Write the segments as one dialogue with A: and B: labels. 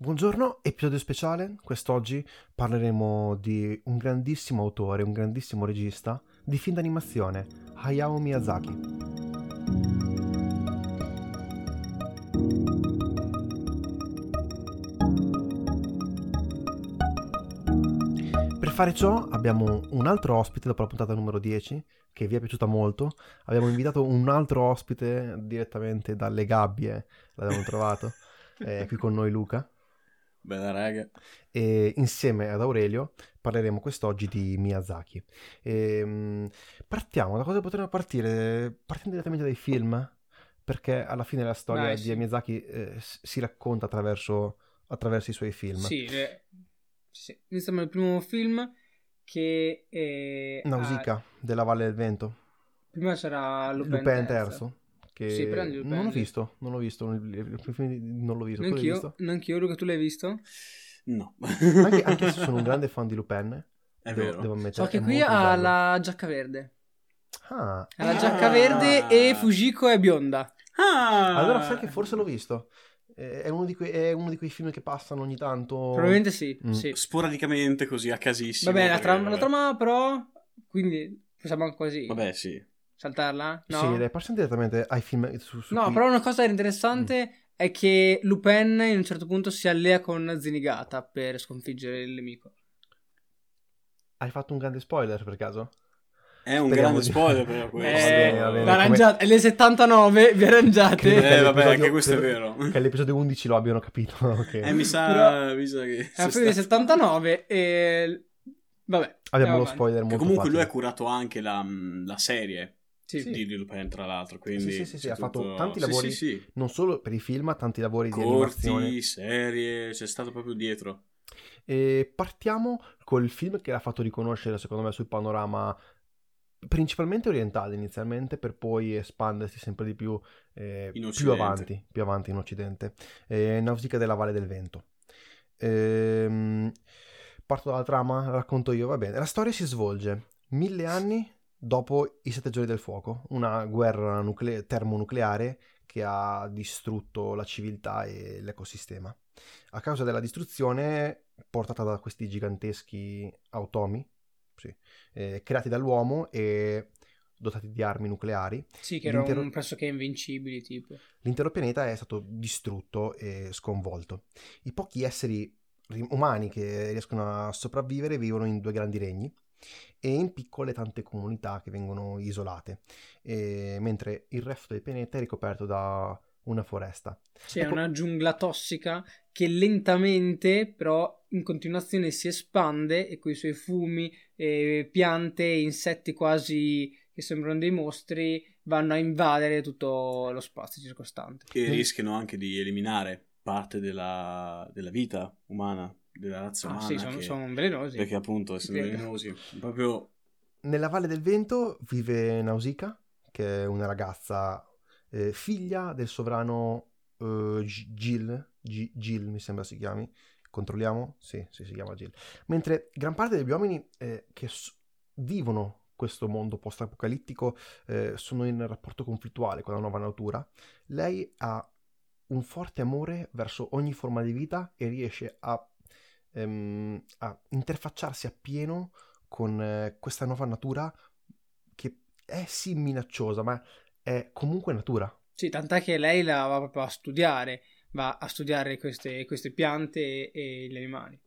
A: Buongiorno, episodio speciale. Quest'oggi parleremo di un grandissimo autore, un grandissimo regista di film d'animazione, Hayao Miyazaki. Per fare ciò abbiamo un altro ospite dopo la puntata numero 10 che vi è piaciuta molto. Abbiamo invitato un altro ospite direttamente dalle gabbie, l'abbiamo trovato. È qui con noi Luca.
B: Bella raga.
A: E insieme ad Aurelio parleremo quest'oggi di Miyazaki. E, um, partiamo, da cosa potremmo partire? Partiamo direttamente dai film? Perché alla fine la storia
C: Dai,
A: di
C: sì.
A: Miyazaki eh, si racconta attraverso, attraverso i suoi film.
C: Sì, eh, sì. Iniziamo il primo film che è...
A: Nausicaa,
C: ah,
A: della Valle del Vento.
C: prima c'era Lupin,
A: Lupin
C: terzo.
A: Che
C: Sì, prendi
A: non l'ho visto, non l'ho visto, non l'ho visto. Tu l'hai
C: Neanch'io,
A: visto?
C: neanch'io, Luca, tu l'hai visto?
B: No.
A: Anche, anche se sono un grande fan di Lupin,
B: È
A: devo,
B: vero.
A: devo ammettere.
C: So che
A: è
C: qui ha
A: bello.
C: la giacca verde.
A: Ah,
C: Ha la
B: Ah.
C: giacca verde e Fujiko è bionda.
B: Ah!
A: allora sai che forse l'ho visto. Eh, È uno, di quei, è uno di quei film che passano ogni tanto.
C: Probabilmente sì,
A: Mm.
C: sì.
B: Sporadicamente così, a casissimo.
C: Vabbè, la trama, la
B: vabbè.
C: trama però... Quindi possiamo quasi
B: Vabbè, sì.
C: Saltarla? No?
A: Sì, dai, passiamo direttamente ai film su, su
C: No,
A: cui-
C: però una cosa interessante
A: Mm.
C: è che Lupin in un certo punto si allea con Zenigata per sconfiggere il nemico.
A: Hai fatto un grande spoiler per caso?
B: È un
A: Speriamo
B: grande
A: di-
B: spoiler però questo.
A: va bene, va bene.
C: vi arrangiate- le 79 vi arrangiate.
B: Eh, vabbè, anche questo è vero.
A: Che all'episodio 11 lo abbiano capito. ok.
B: Eh, mi sa,
C: Però-
B: mi sa che...
C: È fine
B: stato-
C: 79 e... Vabbè.
A: Abbiamo lo spoiler
B: Che
A: molto
B: comunque lui ha
A: facile.
B: curato anche la, la serie
C: Sì.
B: Di Lupin, tra l'altro. Quindi
A: Sì, sì, sì, ha fatto
B: tutto-
A: tanti
B: sì,
A: lavori. Non solo per i film, ma tanti lavori di animazione.
B: Corti, serie, c'è stato proprio dietro.
A: E partiamo col film che l'ha fatto riconoscere, secondo me, sul panorama principalmente orientale inizialmente, per poi espandersi sempre di più, eh, più avanti, più avanti in Occidente. Eh, Nausicaa della Valle del Vento. Ehm, parto dalla trama, la racconto io, va bene. La storia si svolge mille anni dopo i Sette Giorni del Fuoco, una guerra nucle- termonucleare che ha distrutto la civiltà e l'ecosistema. A causa della distruzione portata da questi giganteschi automi, sì, eh, creati dall'uomo e dotati di armi nucleari,
C: Sì, che erano
A: L'intero-
C: pressoché invincibili, tipo.
A: l'intero pianeta è stato distrutto e sconvolto. I pochi esseri ri- umani che riescono a sopravvivere vivono in due grandi regni e in piccole tante comunità che vengono isolate, e- mentre il resto del pianeta è ricoperto da una foresta.
C: Sì, è
A: Ecco-
C: una giungla tossica che lentamente, però, in continuazione si espande e con i suoi fumi, eh, piante e insetti quasi che sembrano dei mostri vanno a invadere tutto lo spazio circostante.
B: E rischiano anche di eliminare parte della, della vita umana, della razza
C: Ah,
B: umana.
C: sì, sono,
B: che-
C: sono velenosi.
B: Perché appunto, essendo
C: Sì.
B: velenosi, proprio...
A: Nella Valle del Vento vive Nausicaa, che è una ragazza eh, figlia del sovrano eh, Gil, G- Gil mi sembra si chiami, controlliamo? Sì, sì, si chiama Gil. Mentre gran parte degli uomini eh, che s- vivono questo mondo post-apocalittico eh, sono in rapporto conflittuale con la nuova natura, lei ha un forte amore verso ogni forma di vita e riesce a, ehm, a interfacciarsi appieno con eh, questa nuova natura che è sì minacciosa, ma è comunque natura.
C: Sì, tant'è che lei la va proprio a studiare, va a studiare queste, queste piante e, e gli animali.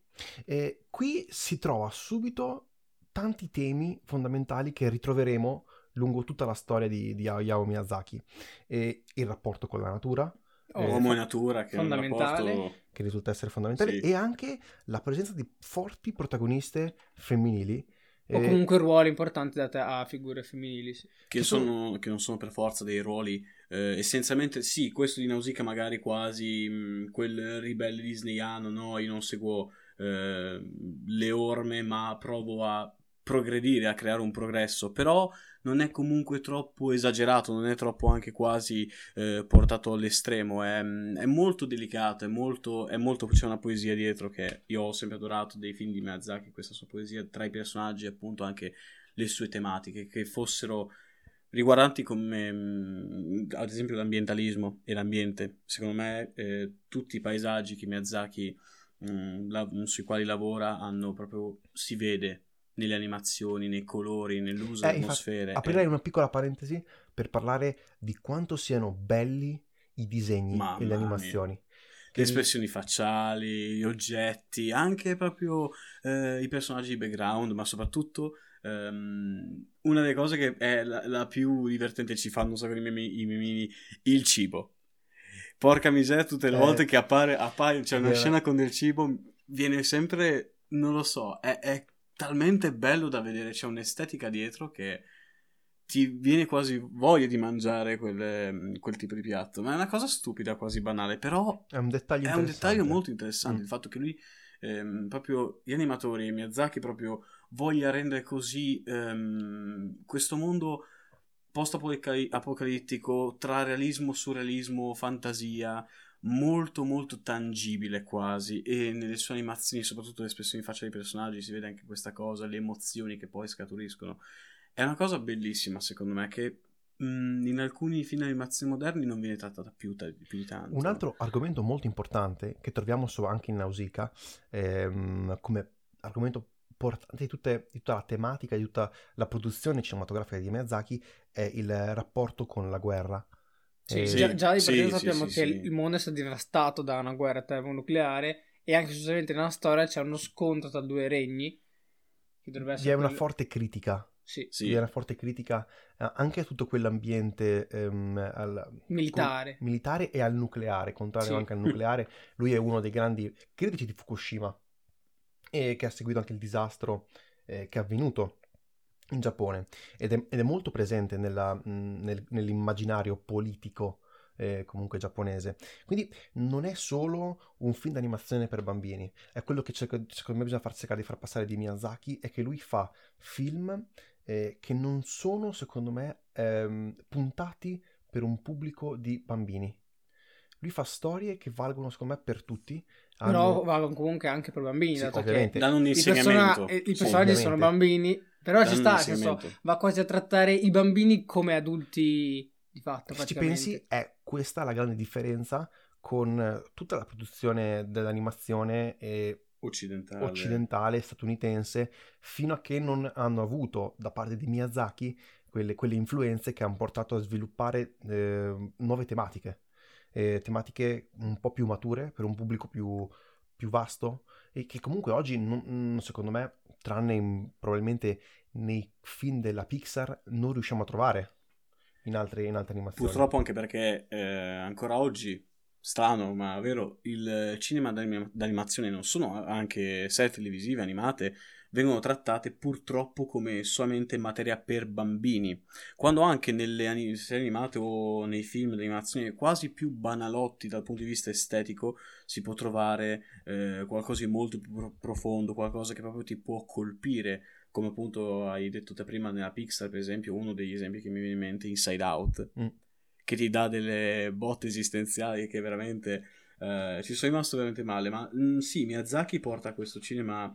A: E qui si trova subito tanti temi fondamentali che ritroveremo lungo tutta la storia di, di Hayao Miyazaki. E il rapporto con la natura,
C: Oh,
A: Eh,
B: uomo e natura, che è un
C: fondamentale.
B: rapporto...
A: che risulta essere fondamentale,
B: Sì.
A: e anche la presenza di forti protagoniste femminili.
C: O
A: Eh,
C: comunque ruoli importanti date a figure femminili. Sì.
B: Che,
A: Che sono-
B: sono, che non sono per forza dei ruoli eh, essenzialmente sì questo di Nausicaa magari quasi mh, quel ribelle disneyano no io non seguo eh, le orme ma provo a progredire a creare un progresso però non è comunque troppo esagerato non è troppo anche quasi eh, portato all'estremo è, è molto delicato è molto, è molto c'è una poesia dietro che io ho sempre adorato dei film di Miyazaki questa sua poesia tra i personaggi e appunto anche le sue tematiche che fossero riguardanti come mh, ad esempio l'ambientalismo e l'ambiente. Secondo me eh, tutti i paesaggi che Miyazaki mh, la, sui quali lavora hanno proprio si vede nelle animazioni, nei colori, nell'uso
A: Eh,
B: delle atmosfere.
A: aprirei
B: Eh,
A: una piccola parentesi per parlare di quanto siano belli i disegni
B: Mamma
A: e le
B: mia.
A: animazioni. Che
B: le espressioni facciali, gli oggetti, anche proprio eh, i personaggi di background, ma soprattutto ehm, una delle cose che è la, la più divertente, ci fanno meme, i memini, il cibo. Porca miseria, tutte le
A: Eh,
B: volte che appare, appare c'è una
A: vero.
B: scena con del cibo, viene sempre, non lo so, è, è talmente bello da vedere, c'è un'estetica dietro che ti viene quasi voglia di mangiare quelle- quel tipo di piatto, ma è una cosa stupida, quasi banale, però
A: È un dettaglio
B: è un dettaglio molto interessante
A: Mm.
B: il fatto che lui, ehm, proprio gli animatori, Miyazaki, proprio voglia rendere così ehm, questo mondo post-apocalittico tra realismo, surrealismo, fantasia, molto molto tangibile quasi e nelle sue animazioni, soprattutto le espressioni facciali dei personaggi, si vede anche questa cosa, le emozioni che poi scaturiscono. È una cosa bellissima secondo me che mh, in alcuni film di animazione moderni non viene trattata più, ta- più di tanto.
A: Un altro argomento molto importante che troviamo so- anche in Nausicaa ehm, come argomento di, di tutta la tematica, di tutta la produzione cinematografica di Miyazaki è il rapporto con la guerra.
C: Sì,
A: Eh,
C: già, già di
B: sì,
C: partenza
B: sì,
C: sappiamo
B: sì,
C: che
B: sì.
C: il mondo è stato devastato da una guerra termonucleare e anche successivamente nella storia c'è uno scontro tra due regni che dovrebbe
A: vi
C: essere
A: è una forte critica,
C: sì,
B: Sì.
A: vi è una forte critica eh, anche a tutto quell'ambiente ehm, al-
C: militare.
A: con- militare e al nucleare, contrario
C: Sì.
A: anche al nucleare. Lui è uno dei grandi critici di Fukushima e che ha seguito anche il disastro eh, che è avvenuto in Giappone ed è, ed è molto presente nella- nel- nell'immaginario politico eh, comunque giapponese. Quindi non è solo un film d'animazione per bambini, è quello che cerco- secondo me bisogna far cercare di far passare di Miyazaki, è che lui fa film eh, che non sono, secondo me, ehm, puntati per un pubblico di bambini. Lui fa storie che valgono, secondo me, per tutti.
C: Però
A: hanno-
C: valgono comunque anche per bambini,
A: Sì,
C: dato
A: ovviamente.
C: che
B: danno un
C: i,
B: insegnamento.
C: persona- eh, i
B: Sì,
C: personaggi sono
A: ovviamente.
C: bambini, però ci
B: Danno
C: sta,
B: un
C: nel senso, va quasi a trattare i bambini come adulti di fatto,
A: Se ci pensi, è questa la grande differenza con eh, tutta la produzione dell'animazione eh,
B: occidentale.
A: occidentale, statunitense, fino a che non hanno avuto da parte di Miyazaki quelle, quelle influenze che hanno portato a sviluppare eh, nuove tematiche, eh, tematiche un po' più mature per un pubblico più, più vasto e che comunque oggi, non- mm, secondo me, tranne in- probabilmente nei film della Pixar, non riusciamo a trovare in altre, in altre animazioni.
B: Purtroppo anche perché eh, ancora oggi, strano ma vero, il cinema d'anim- d'animazione non sono anche serie televisive animate, vengono trattate purtroppo come solamente materia per bambini, quando anche nelle serie animate o nei film d'animazione quasi più banalotti dal punto di vista estetico si può trovare eh, qualcosa di molto più pro- profondo, qualcosa che proprio ti può colpire come appunto hai detto te prima nella Pixar, per esempio, uno degli esempi che mi viene in mente è Inside Out,
A: Mm.
B: che ti dà delle botte esistenziali che veramente eh, ci sono rimasto veramente male. Ma mm, sì, Miyazaki porta questo cinema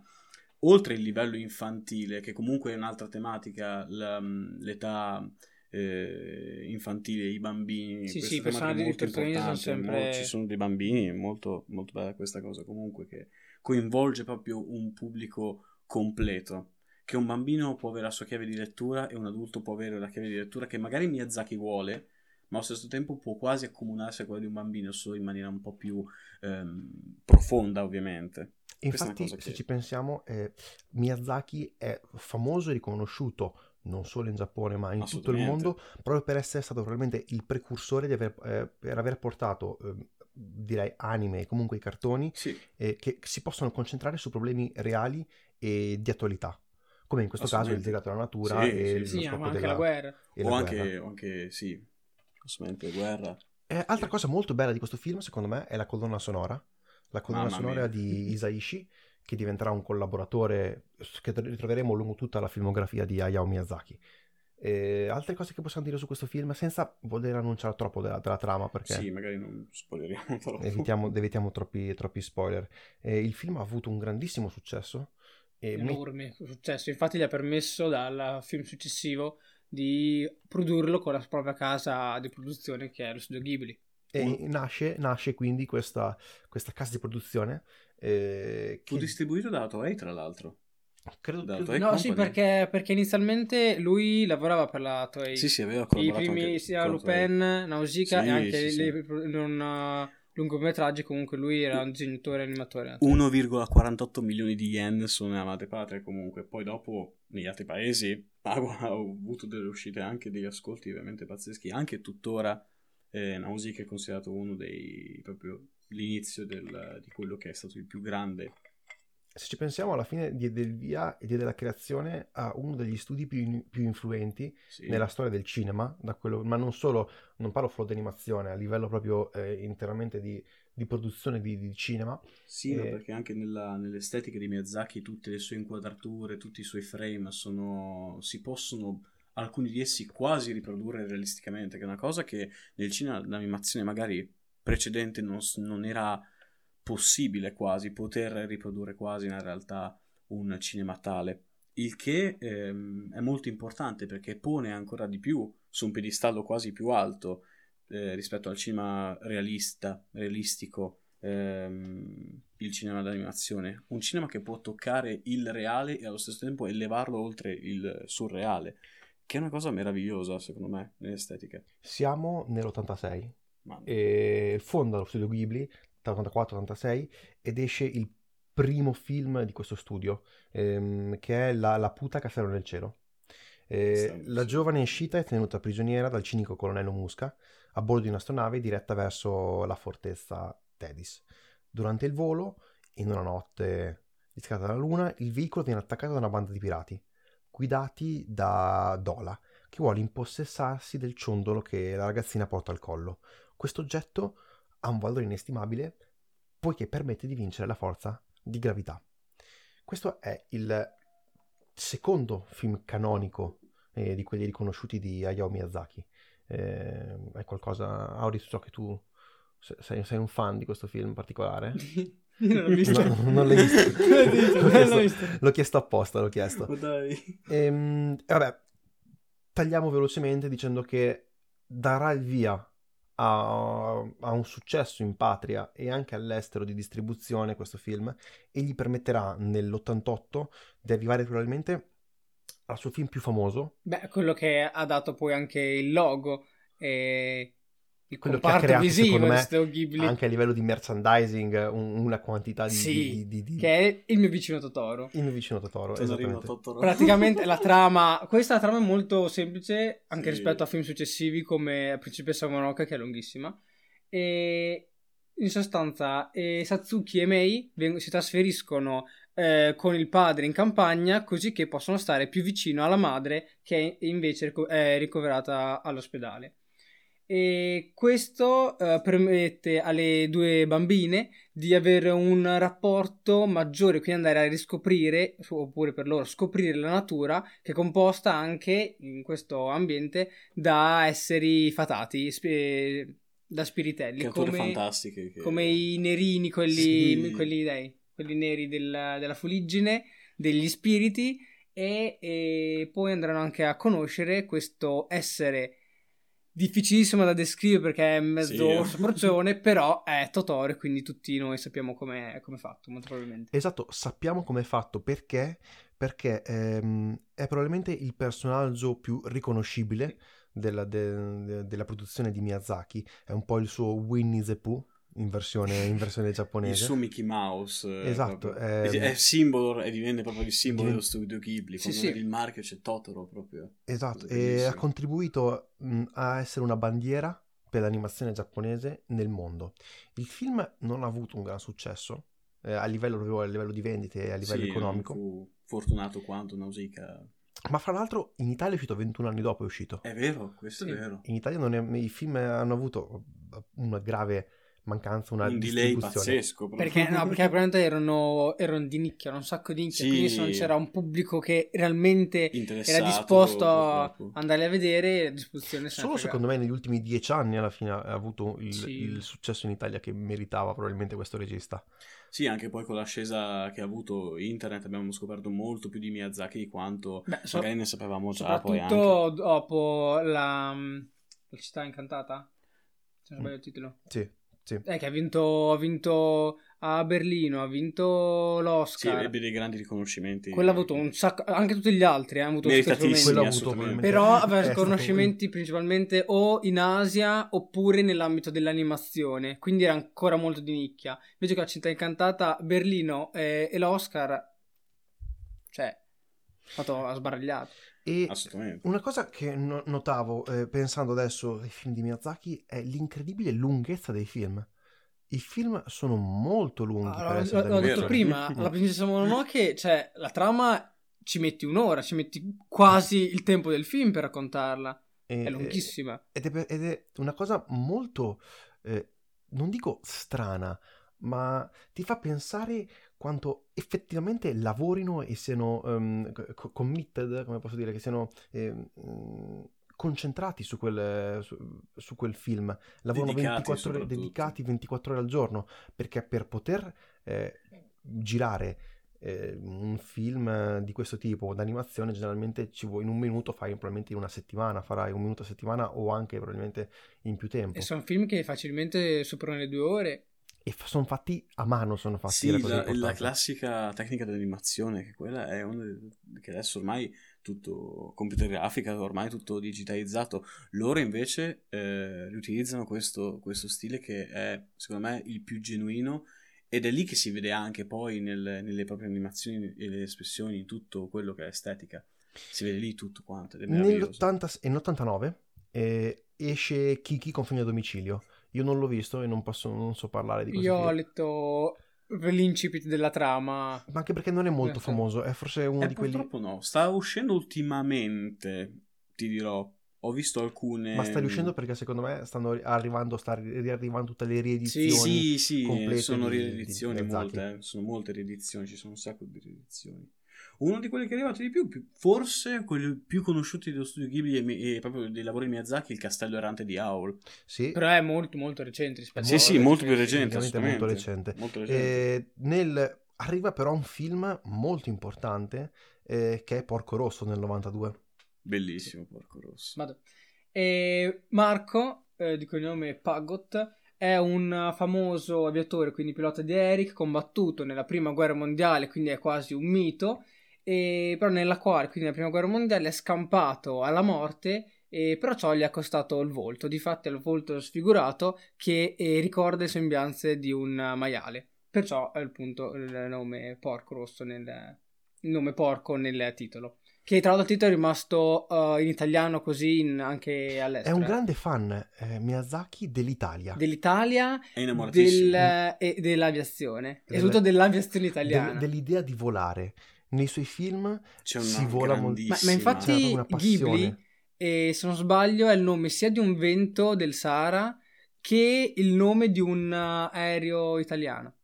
B: oltre il livello infantile, che comunque è un'altra tematica, la- mm, l'età eh, infantile, i bambini.
C: Sì, sì, personaggi
B: molto
C: protagonisti sono
B: importante,
C: sempre-
B: mo- ci sono dei bambini, è molto, molto bella questa cosa comunque che coinvolge proprio un pubblico completo che un bambino può avere la sua chiave di lettura e un adulto può avere la chiave di lettura che magari Miyazaki vuole, ma allo stesso tempo può quasi accomunarsi a quella di un bambino solo in maniera un po' più ehm, profonda, ovviamente.
A: Infatti, se
B: che-
A: ci pensiamo, eh, Miyazaki è famoso e riconosciuto non solo in Giappone, ma in tutto il mondo, proprio per essere stato probabilmente il precursore di aver, eh, per aver portato, eh, direi, anime e comunque i cartoni
B: Sì,
A: eh, che si possono concentrare su problemi reali e di attualità, come in questo caso il legato alla natura
B: Sì,
A: e
B: sì,
A: lo
B: sì.
C: Ma anche
A: della
C: la guerra.
A: e
B: o
A: la
B: anche,
A: guerra.
B: anche, sì, assolutamente guerra.
A: Eh, altra cosa molto bella di questo film, secondo me, è la colonna sonora. La colonna sonora di Isaishi, che diventerà un collaboratore che ritroveremo lungo tutta la filmografia di Hayao Miyazaki. Eh, altre cose che possiamo dire su questo film, senza voler annunciare troppo della, della trama, perché
B: Sì, magari non spoileriamo troppo.
A: evitiamo, evitiamo troppi, troppi spoiler. Eh, il film ha avuto un grandissimo successo. E me-
C: enorme successo. Infatti, gli ha permesso dal film successivo di produrlo con la propria casa di produzione che è lo studio Ghibli.
A: E nasce, nasce quindi questa, questa casa di produzione. Eh,
B: Fu distribuito da Toei, tra l'altro.
A: Credo,
B: Da
A: credo-
B: Toei
C: No, sì,
B: Company.
C: perché, perché inizialmente lui lavorava per la Toei.
B: Sì, sì, aveva
C: I
B: collaborato
C: primi
B: anche
C: sia Lupin, Nausicaa
B: Sì,
C: e anche
B: sì, sì.
C: le- non, uh, lungometraggi. Comunque lui era un disegnatore animatore.
B: 1,48 milioni di yen sono nella madrepatria comunque poi dopo negli altri paesi ha avuto delle uscite anche degli ascolti veramente pazzeschi anche tuttora eh, Nausicaa è considerato uno dei proprio l'inizio del- di quello che è stato il più grande
A: Se ci pensiamo, alla fine diede il via e diede la creazione a uno degli studi più, più influenti
B: sì.
A: nella storia del cinema, da quello- ma non solo, non parlo solo di animazione, a livello proprio eh, interamente di, di produzione di, di cinema.
B: Sì, ma
A: Eh,
B: perché anche nella- nell'estetica di Miyazaki tutte le sue inquadrature, tutti i suoi frame sono, si possono, alcuni di essi quasi riprodurre realisticamente, che è una cosa che nel cinema d'animazione magari precedente non, non era possibile quasi, poter riprodurre quasi nella realtà un cinema tale. Il che ehm, è molto importante perché pone ancora di più su un piedistallo quasi più alto eh, rispetto al cinema realista, realistico, ehm, il cinema d'animazione. Un cinema che può toccare il reale e allo stesso tempo elevarlo oltre il surreale, che è una cosa meravigliosa secondo me nell'estetica.
A: Siamo nell'86
B: Ma-
A: e fonda lo studio Ghibli dall'84-86 ed esce il primo film di questo studio ehm, che è La, La puta castello nel cielo. Eh, la giovane Ishita è tenuta prigioniera dal cinico colonnello Musca a bordo di un'astronave diretta verso la fortezza Tedis. Durante il volo, in una notte discreta dalla luna, il veicolo viene attaccato da una banda di pirati, guidati da Dola, che vuole impossessarsi del ciondolo che la ragazzina porta al collo. Questo oggetto ha un valore inestimabile poiché permette di vincere la forza di gravità. Questo è il secondo film canonico eh, di quelli riconosciuti di Hayao Miyazaki. Eh, è qualcosa, Auri, so che tu se- sei, sei un fan di questo film in particolare.
C: Io non l'ho visto.
A: No, non l'hai visto.
C: L'ho visto,
A: L'ho chiesto-
C: l'ho visto.
A: L'ho chiesto apposta, l'ho chiesto.
B: Ma dai.
A: Ehm, E vabbè, tagliamo velocemente dicendo che darà il via a, a un successo in patria e anche all'estero di distribuzione questo film e gli permetterà nell'88 di arrivare probabilmente al suo film più famoso,
C: Beh, quello che ha dato poi anche il logo e il
A: Quello che ha
C: comparto
A: creato,
C: visivo
A: secondo
C: di
A: me,
C: Studio Ghibli,
A: anche a livello di merchandising, un- una quantità di...
C: Sì,
A: di- di- di-
C: che è il mio vicino Totoro.
A: Il mio vicino Totoro.
B: Totoro.
C: Praticamente la trama, questa trama è molto semplice anche
B: Sì.
C: rispetto a film successivi come Principessa Mononoke che è lunghissima. E in sostanza eh, Satsuki e Mei veng- si trasferiscono eh, con il padre in campagna così che possono stare più vicino alla madre che invece rico- è ricoverata all'ospedale. E questo eh, permette alle due bambine di avere un rapporto maggiore, quindi andare a riscoprire, oppure per loro scoprire la natura, che è composta anche in questo ambiente da esseri fatati, spi- da spiritelli,
B: Creature
C: come,
B: fantastiche. che-
C: come i nerini, quelli,
B: Sì.
C: quelli, dai, quelli neri del- della fuliggine, degli spiriti, e, e poi andranno anche a conoscere questo essere difficilissimo da descrivere perché è mezzo
B: Sì.
C: sporcione, però è Totoro e quindi tutti noi sappiamo come è fatto, molto probabilmente.
A: Esatto, sappiamo come è fatto. Perché, perché ehm, è probabilmente il personaggio più riconoscibile della, de- de- della produzione di Miyazaki, è un po' il suo Winnie the Pooh in versione, in versione
B: Il
A: giapponese.
B: suo Mickey Mouse. eh,
A: Esatto, ehm,
B: è, è simbolo e divenne proprio il simbolo
A: Diven-
B: dello studio Ghibli.
C: Sì, sì.
B: il marchio c'è Totoro proprio.
A: Esatto, e ha contribuito mh, a essere una bandiera per l'animazione giapponese nel mondo. Il film non ha avuto un gran successo eh, a livello, a livello di vendite e a livello
B: Sì,
A: economico,
B: fu fortunato quanto Nausicaa.
A: ma fra l'altro in Italia è uscito 21 anni dopo, è uscito.
B: È vero, questo
C: Sì.
B: è vero.
A: In Italia è- i film hanno avuto una grave mancanza, una
B: un delay
A: distribuzione.
B: pazzesco. proprio.
C: Perché, no, perché probabilmente erano, erano di nicchia, erano un sacco di nicchia,
B: Sì.
C: quindi se non c'era un pubblico che realmente era disposto a andare a vedere, la disposizione se ne
A: Solo secondo me negli ultimi dieci anni alla fine ha avuto il,
C: Sì.
A: il successo in Italia che meritava probabilmente questo regista.
B: Sì, anche poi con l'ascesa che ha avuto internet abbiamo scoperto molto più di Miyazaki di quanto
C: Beh, so-
B: magari ne sapevamo già poi anche.
C: soprattutto dopo la, la città incantata, se non sbaglio il titolo.
A: Sì, sì.
C: Eh, che ha vinto, ha vinto a Berlino, ha vinto
B: Sì,
C: l'Oscar.
B: ebbe dei grandi riconoscimenti.
C: Quello ha avuto un sacco, anche tutti gli altri eh, hanno avuto
A: Quello ha avuto
C: Però aveva
A: è stato
C: riconoscimenti principalmente o in Asia oppure nell'ambito dell'animazione, quindi era ancora molto di nicchia. Invece che la città incantata, Berlino eh, e l'Oscar, cioè, ha sbaragliato.
A: E
B: Assolutamente.
A: una cosa che no- notavo eh, pensando adesso ai film di Miyazaki è l'incredibile lunghezza dei film. I film sono molto lunghi
C: Allora,
A: per essere
C: l'ho, l'ho detto
B: Vero.
C: prima, la princessa Mononoke, cioè, la trama ci metti un'ora, ci metti quasi il tempo del film per raccontarla.
A: E-
C: È lunghissima.
A: Ed è, ed è una cosa molto, eh, non dico strana, ma ti fa pensare quanto effettivamente lavorino e siano co- committed, come posso dire, che siano mm, concentrati su quel, su, su quel film. Lavorano
B: Dedicati
A: 24 ore, dedicati 24 ore al giorno, perché per poter eh, girare eh, un film di questo tipo d'animazione generalmente ci vuoi in un minuto fai probabilmente in una settimana farai un minuto a settimana o anche probabilmente in più tempo
C: E sono film che facilmente superano le due ore.
A: E sono fatti a mano sono fatti
B: Sì,
A: la
B: la, classica tecnica dell'animazione, che quella è una che adesso ormai tutto computer grafica, ormai tutto digitalizzato. Loro invece eh, riutilizzano questo, questo stile che è secondo me il più genuino ed è lì che si vede anche poi nel- nelle proprie animazioni e le espressioni, tutto quello che è estetica. Si vede lì tutto quanto ed è meraviglioso.
A: Nell'80 e nell'89 eh, esce Kiki con fine a domicilio io non l'ho visto e non, posso, non so parlare di questo
C: Io ho letto l'incipit della trama.
A: ma anche perché non è molto
C: Eh, sì.
A: famoso è forse uno
B: Eh,
A: di quelli
B: purtroppo no, sta uscendo ultimamente, ti dirò. Ho visto alcune...
A: ma sta riuscendo perché secondo me stanno arrivando sta riarrivando tutte le riedizioni
B: Sì, sì,
A: complete
B: sono
A: di-
B: riedizioni
A: di Miyazaki.
B: molte, eh, sono molte riedizioni, ci sono un sacco di riedizioni. Uno di quelli che è arrivato di più, più- forse quelli più conosciuti dello studio Ghibli e, mi- e proprio dei lavori Miyazaki, il castello errante di Howl.
A: sì
C: Però è molto molto recente rispetto
B: Sì,
C: a
B: sì, molto più recente,
A: molto recente.
B: Molto recente.
A: Eh, nel- arriva però un film molto importante eh, che è Porco Rosso nel 92
B: Bellissimo, porco rosso.
C: Vado. E Marco, eh, di cognome Paggot, è un famoso aviatore, quindi pilota di aerei, combattuto nella prima guerra mondiale, quindi è quasi un mito, e però nella quale, quindi nella prima guerra mondiale, è scampato alla morte, e però ciò gli ha costato il volto, difatti ha il volto sfigurato che eh, ricorda le sembianze di un maiale, perciò è appunto il nome Porco Rosso nel il nome porco nel titolo. Che tra l'altro il titolo è rimasto uh, in italiano così in- anche
A: è
C: all'estero.
A: un grande fan eh, Miyazaki dell'Italia
C: Dell'Italia
B: È innamoratissimo.
C: del, e dell'aviazione. E
A: Delle-
C: soprattutto dell'aviazione italiana.
A: del- dell'idea di volare nei suoi film
B: C'è una
A: si vola molto-
C: Ma, ma infatti. Ghibli, eh, se non sbaglio, è il nome sia di un vento del Sahara che il nome di un uh, aereo italiano.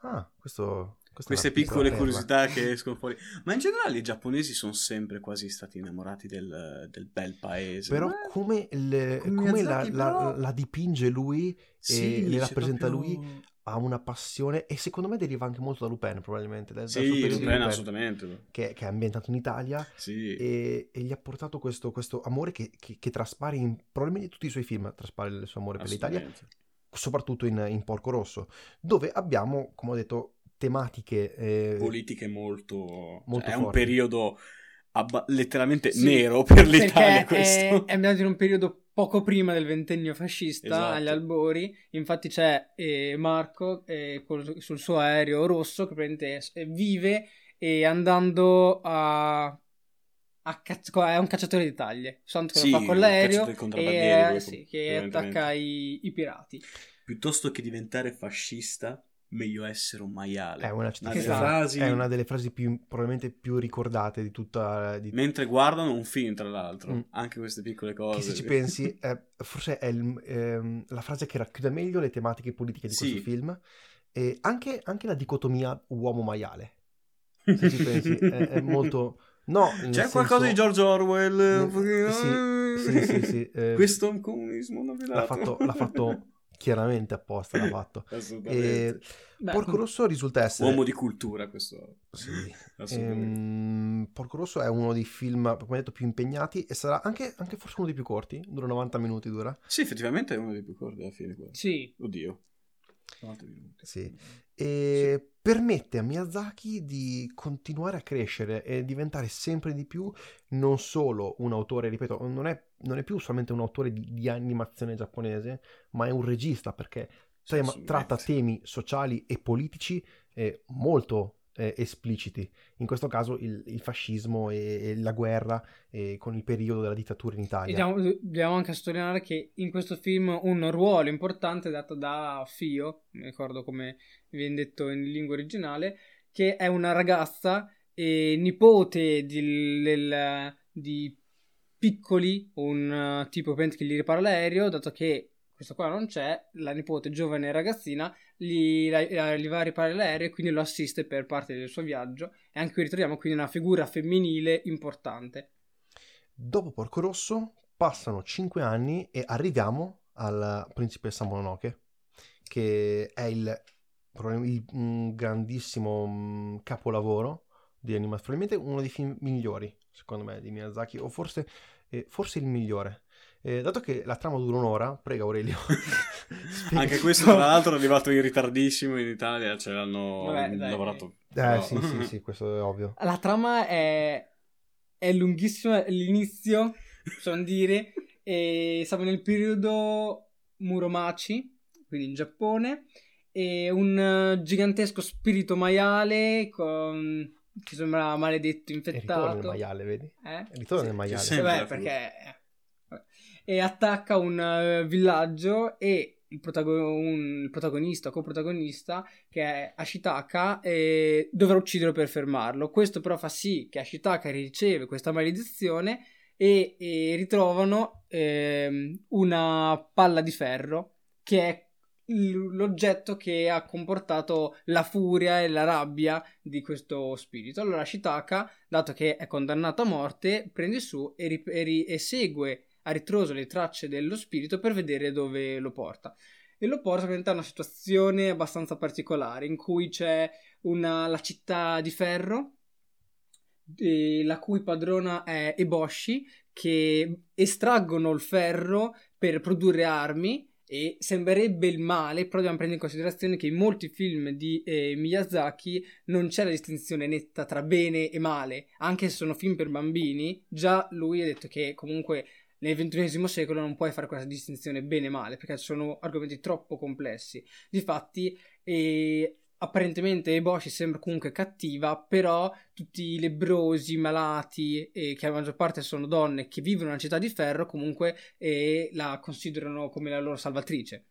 A: ah questo
B: Queste piccole curiosità che escono fuori. Ma in generale i giapponesi sono sempre quasi stati innamorati del, del bel paese.
A: però
B: Ma-
A: come, le- come la,
B: Miyazaki,
A: la-
B: però-
A: la dipinge lui
B: Sì,
A: e le rappresenta
B: proprio-
A: lui ha una passione e secondo me deriva anche molto da Lupin probabilmente suo
B: Sì,
A: di
B: Lupin,
A: Lupin,
B: assolutamente.
A: che, che è ambientato in Italia
B: Sì.
A: e, e gli ha portato questo, questo amore che, che- che traspare in probabilmente tutti i suoi film traspare il suo amore per l'Italia soprattutto in, in Porco Rosso dove abbiamo come ho detto tematiche eh,
B: Politiche molto...
A: Molto
B: cioè, è un
A: forti.
B: periodo abba- letteralmente
C: Sì,
B: nero per l'Italia questo.
C: è, è ambientato in un periodo poco prima del ventennio fascista,
B: Esatto.
C: agli albori. Infatti c'è eh, Marco eh, col- sul suo aereo rosso che praticamente eh, vive e andando a... a cacci- è un cacciatore di taglie, soltanto che
B: Sì,
C: lo fa con l'aereo e
B: lui,
C: sì, che attacca i, i pirati.
B: Piuttosto che diventare fascista, meglio essere un maiale.
A: È una,
B: Una frasi-
A: è una delle frasi più, probabilmente più ricordate di tutta... Di...
B: Mentre guardano un film, tra l'altro,
A: Mm.
B: anche queste piccole
A: Che
B: cose.
A: se ci pensi, è- forse è il- ehm, la frase che racchiude meglio le tematiche politiche di
B: Sì.
A: questo film e anche, anche la dicotomia uomo-maiale. Se ci pensi, è, è molto... No,
B: C'è
A: senso-
B: qualcosa di George Orwell? pochino-
A: sì, sì, sì, sì, eh,
B: Questo è un comunismo non
A: l'ha fatto, l'ha fatto chiaramente apposta, l'ha fatto. E
B: Assolutamente.
C: Beh,
A: Porco Rosso risulta essere...
B: Uomo di cultura, questo.
A: Sì.
B: Assolutamente.
A: Ehm, Porco Rosso è uno dei film, come detto, più impegnati e sarà anche, anche forse uno dei più corti, dura 90 minuti, dura.
B: Sì, effettivamente è uno dei più corti alla fine. quello.
C: Sì,
B: Oddio. 90 minuti.
A: Sì. E permette a Miyazaki di continuare a crescere e diventare sempre di più non solo un autore, ripeto, non è, non è più solamente un autore di, di animazione giapponese, ma è un regista perché tema- tratta temi sociali e politici eh, molto eh, espliciti. In questo caso il, il fascismo e, e la guerra eh, con il periodo della dittatura in
C: e
A: Italia.
C: dobbiamo, dobbiamo anche sottolineare che in questo film un ruolo importante è dato da Fio, mi ricordo come viene detto in lingua originale, che è una ragazza eh, nipote di, del- di Piccoli, un tipo che gli ripara l'aereo, dato che questo qua non c'è, la nipote giovane ragazzina la- gli va a riparare l'aereo e quindi lo assiste per parte del suo viaggio e anche qui ritroviamo quindi una figura femminile importante.
A: Dopo Porco Rosso passano 5 anni e arriviamo al Principessa Mononoke, che è il, il- un grandissimo mm, capolavoro di animazione, probabilmente uno dei film migliori, secondo me, di Miyazaki, o forse, eh, forse il migliore. Eh, dato che la trama dura un'ora, prega Aurelio.
B: Anche questo, tra l'altro, è arrivato in ritardissimo in Italia. Ce l'hanno
C: Vabbè, dai.
B: lavorato.
A: Eh
B: No.
A: sì, sì, sì, questo è ovvio.
C: La trama è, è lunghissima, l'inizio, possiamo dire, e siamo nel periodo Muromachi, quindi in Giappone, e un eh, gigantesco spirito maiale con, che sembra maledetto,
A: E ritorna nel
C: infettato.
A: maiale, vedi?
C: Eh?
A: Ritorna nel
B: Sì,
A: maiale.
B: c'è
C: Sì, beh, perché... eh. E attacca un eh, villaggio e il, protago- un- protagonista, coprotagonista, che è Ashitaka, eh, dovrà ucciderlo per fermarlo. Questo però fa sì che Ashitaka riceve questa maledizione e, e ritrovano ehm, una palla di ferro che è l'oggetto che ha comportato la furia e la rabbia di questo spirito. Allora Ashitaka, dato che è condannato a morte, prende su e, ri- e ri- e segue a ritroso le tracce dello spirito per vedere dove lo porta. E lo porta a una situazione abbastanza particolare in cui c'è una, la città di ferro, eh, la cui padrona è Eboshi, che estraggono il ferro per produrre armi e sembrerebbe il male, però dobbiamo prendere in considerazione che in molti film di eh, Miyazaki non c'è la distinzione netta tra bene e male, anche se sono film per bambini, già lui ha detto che comunque nel XXI secolo non puoi fare questa distinzione bene e male, perché sono argomenti troppo complessi. Difatti, eh, apparentemente Eboshi sembra comunque cattiva, però tutti i lebrosi, malati, eh, che la maggior parte sono donne che vivono nella città di ferro, comunque eh, la considerano come la loro salvatrice.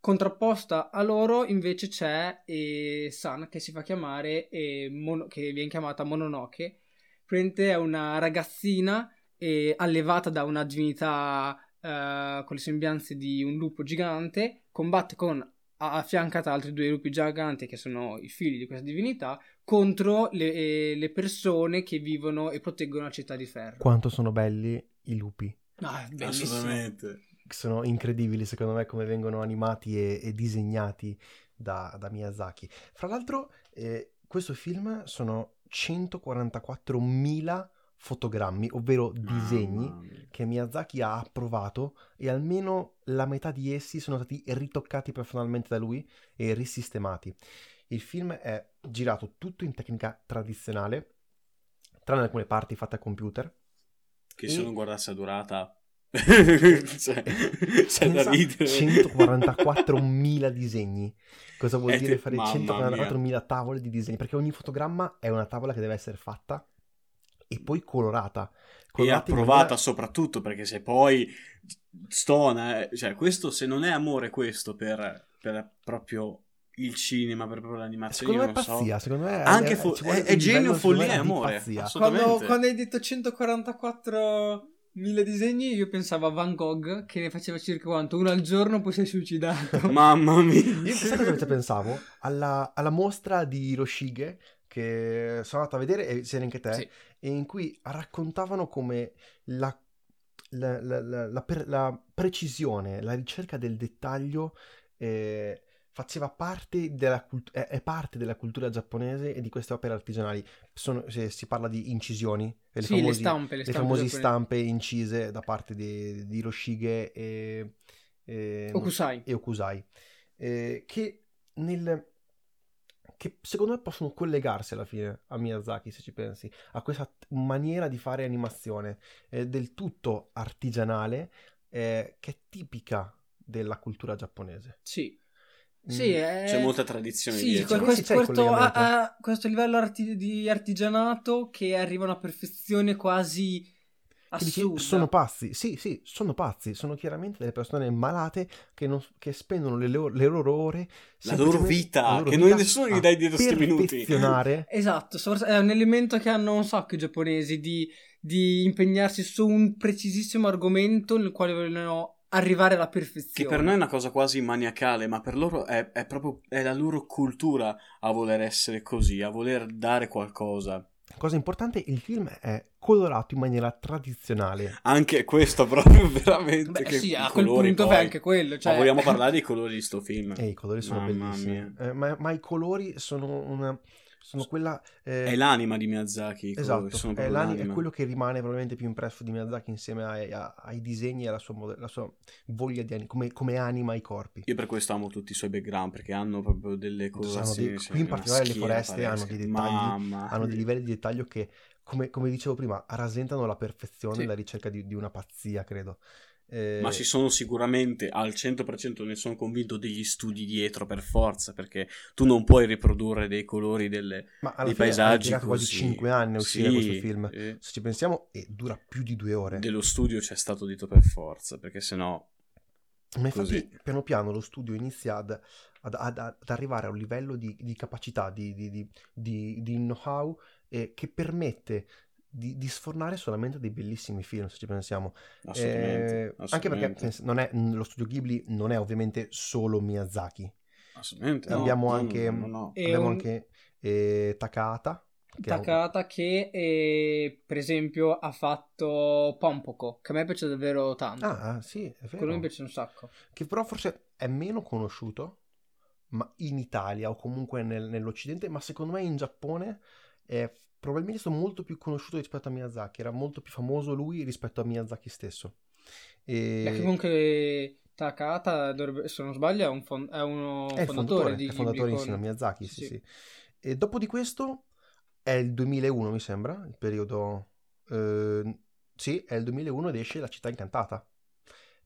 C: Contrapposta a loro invece c'è eh, San che si fa chiamare, eh, Mono- che viene chiamata Mononoke. Praticamente è una ragazzina eh, allevata da una divinità eh, con le sembianze di un lupo gigante, combatte con affiancata altri due lupi giganti che sono i figli di questa divinità contro le, eh, le persone che vivono e proteggono la città di ferro.
A: Quanto sono belli i lupi.
C: Ah.
B: Assolutamente.
A: sono incredibili secondo me come vengono animati e, e disegnati da, da Miyazaki. Fra l'altro, eh, questo film sono 144.000 fotogrammi, ovvero disegni che Miyazaki ha approvato e almeno la metà di essi sono stati ritoccati personalmente da lui e risistemati. Il film è girato tutto in tecnica tradizionale, tranne alcune parti fatte a computer.
B: Che
A: E-
B: se non guardassi la durata... cioè, c'è da
A: Pensa,
B: ridere.
A: 144.000 disegni. Cosa vuol
B: Eh,
A: dire
B: te-
A: fare
B: mamma
A: 144.000 tavole di disegni? Perché ogni fotogramma è una tavola che deve essere fatta e poi colorata.
B: E
A: Colorata in
B: approvata
A: maniera-
B: soprattutto perché se poi stona, eh, cioè questo se non è amore questo per, per proprio il cinema, per proprio l'animazione.
A: Secondo me è
B: io non so.
A: pazzia, secondo me
B: Anche
A: è,
B: fo- è- è genio, follia e amore.
A: pazzia.
C: Quando, quando hai detto 144 mille disegni, io pensavo a Van Gogh che ne faceva circa quanto? Uno al giorno, poi si è suicidato.
B: Mamma mia.
A: Io sai cosa pensavo? Alla, alla mostra di Hiroshige che sono andato a vedere e sei anche te
C: Sì.
A: e in cui raccontavano come la, la- la- la- per- la precisione, la ricerca del dettaglio eh, faceva parte della cult- è, è parte della cultura giapponese e di queste opere artigianali. Sono- se si parla di incisioni, le
C: sì, le
A: famosi-
C: stampe, le
A: le famose stampe incise da parte di, di Hiroshige e, e,
C: Okusai.
A: e Okusai, eh, che, nel, che secondo me possono collegarsi alla fine a Miyazaki, se ci pensi, a questa t- maniera di fare animazione eh, del tutto artigianale eh, che è tipica della cultura giapponese.
C: Sì.
A: Mm.
C: Sì, è...
B: C'è molta tradizione
C: Sì,
B: dietro.
A: Sì,
C: questo, questo, questo livello arti- di artigianato che arriva a una perfezione quasi
A: dici, sono pazzi, sì, sì, sono pazzi, sono chiaramente delle persone malate che, non- che spendono le, loro- le loro ore,
B: La loro vita,
A: la loro
B: che noi nessuno gli dà dietro sti minuti.
C: Esatto, è un elemento che hanno un sacco i giapponesi di, di impegnarsi su un precisissimo argomento nel quale vogliono arrivare alla
B: Che
C: perfezione.
B: per noi è una cosa quasi maniacale, ma per loro è, è proprio è la loro cultura a voler essere così, a voler dare qualcosa.
A: Cosa importante, il film è colorato in maniera tradizionale.
B: Anche questo proprio veramente.
C: Beh,
B: che
C: sì, a quel punto
B: poi.
C: anche quello. Cioè...
B: Ma vogliamo parlare dei colori di sto film?
A: E i colori sono
B: Mamma
A: bellissimi.
B: mia.
A: Eh, ma, ma i colori sono una... sono quella... eh,
B: È l'anima di Miyazaki.
A: Esatto,
B: sono
A: è, è quello che rimane probabilmente più impresso di Miyazaki insieme ai, a- ai disegni e alla sua, sua voglia di anima, come, come anima i corpi.
B: Io per questo amo tutti i suoi background perché hanno proprio delle colorazioni.
A: dei-
B: sì,
A: qui in particolare le foreste hanno dei dettagli,
B: Mamma
A: Hanno dei livelli di dettaglio che, come, come dicevo prima, rasentano la perfezione
C: Sì.
A: e la ricerca di, di una pazzia, credo. Eh,
B: Ma ci sono sicuramente al 100% ne sono convinto degli studi dietro per forza perché tu non puoi riprodurre dei colori delle,
A: ma
B: dei paesaggi
A: impiegato quasi
B: così.
A: 5 anni a uscire
B: Sì,
A: questo film.
B: eh,
A: Se ci pensiamo, e dura più di due ore.
B: dello studio c'è stato detto per forza perché sennò
A: Ma infatti,
B: Così.
A: piano piano lo studio inizia ad, ad- ad- ad arrivare a un livello di, di capacità, di- di- di know-how eh, che permette di, di sfornare solamente dei bellissimi film, se ci pensiamo.
B: assolutamente,
A: Eh, Anche perché
B: assolutamente,
A: non è- lo studio Ghibli non è ovviamente solo Miyazaki.
B: assolutamente, no,
A: abbiamo
B: no,
A: anche-
B: no, no, no.
A: Abbiamo
C: un-
A: anche eh, Takahata. che è un-
C: Takata che eh, per esempio ha fatto Pompoko che a me piace davvero tanto
A: Ah, ah, sì, è vero.
C: quello mi piace un sacco
A: Che però forse è meno conosciuto ma in Italia o comunque nel- nell'Occidente, ma secondo me in Giappone è probabilmente stato molto più conosciuto rispetto a Miyazaki, era molto più famoso lui rispetto a Miyazaki stesso. E...
C: Perché comunque Takata dovrebbe- se non sbaglio è, un fon- è uno
A: è
C: fondatore,
A: fondatore,
C: di
A: è fondatore
C: Ghibli
A: insieme a
C: con-
A: Miyazaki,
C: Sì,
A: sì,
C: sì.
A: sì. E dopo di questo è il 2001, mi sembra, il periodo... eh, sì, è il 2001 ed esce La città incantata,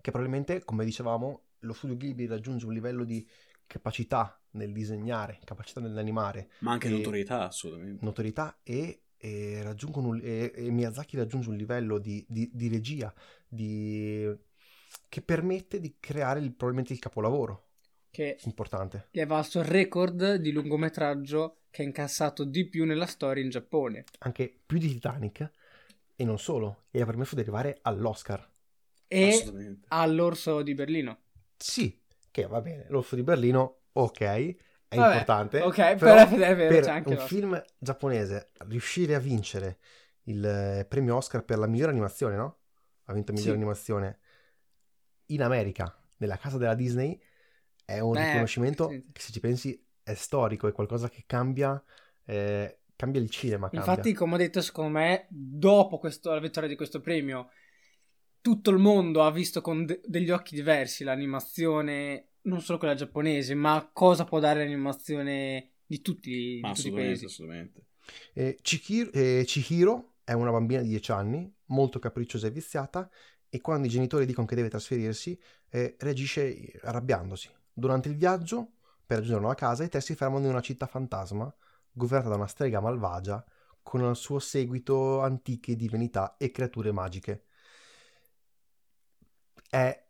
A: che probabilmente, come dicevamo, lo studio Ghibli raggiunge un livello di capacità nel disegnare, capacità nell'animare,
B: ma anche
A: e-
B: notorietà assolutamente
A: notorietà e, e raggiungono un- e, e Miyazaki raggiunge un livello di, di- di regia di- che permette di creare il- probabilmente il capolavoro
C: che
A: importante.
C: gli è valso il record di lungometraggio che ha incassato di più nella storia in Giappone
A: anche più di Titanic e non solo, e ha permesso di arrivare all'Oscar.
C: e all'orso di Berlino
A: Sì, che va bene, l'Orso di Berlino, ok, è
C: Vabbè,
A: importante.
C: ok,
A: però
C: però è vero,
A: per un
C: l'Oscar.
A: film giapponese riuscire a vincere il eh, premio Oscar per la migliore animazione, no? Ha vinto migliore
C: Sì.
A: animazione in America, nella casa della Disney, è un
C: Beh,
A: riconoscimento
C: sì.
A: che se ci pensi è storico, è qualcosa che cambia, eh, cambia il cinema. Cambia.
C: Infatti, come ho detto, secondo me, dopo questo- la vittoria di questo premio, tutto il mondo ha visto con de- degli occhi diversi l'animazione, non solo quella giapponese, ma cosa può dare l'animazione di tutti, di
B: ma
C: tutti i
B: assolutamente
C: paesi.
B: assolutamente
A: Eh, Chihiro, eh, Chihiro è una bambina di 10 anni, molto capricciosa e viziata, e quando i genitori dicono che deve trasferirsi, eh, reagisce arrabbiandosi. Durante il viaggio, per raggiungere una casa, i tre si fermano in una città fantasma, governata da una strega malvagia, con al suo seguito antiche divinità e creature magiche. È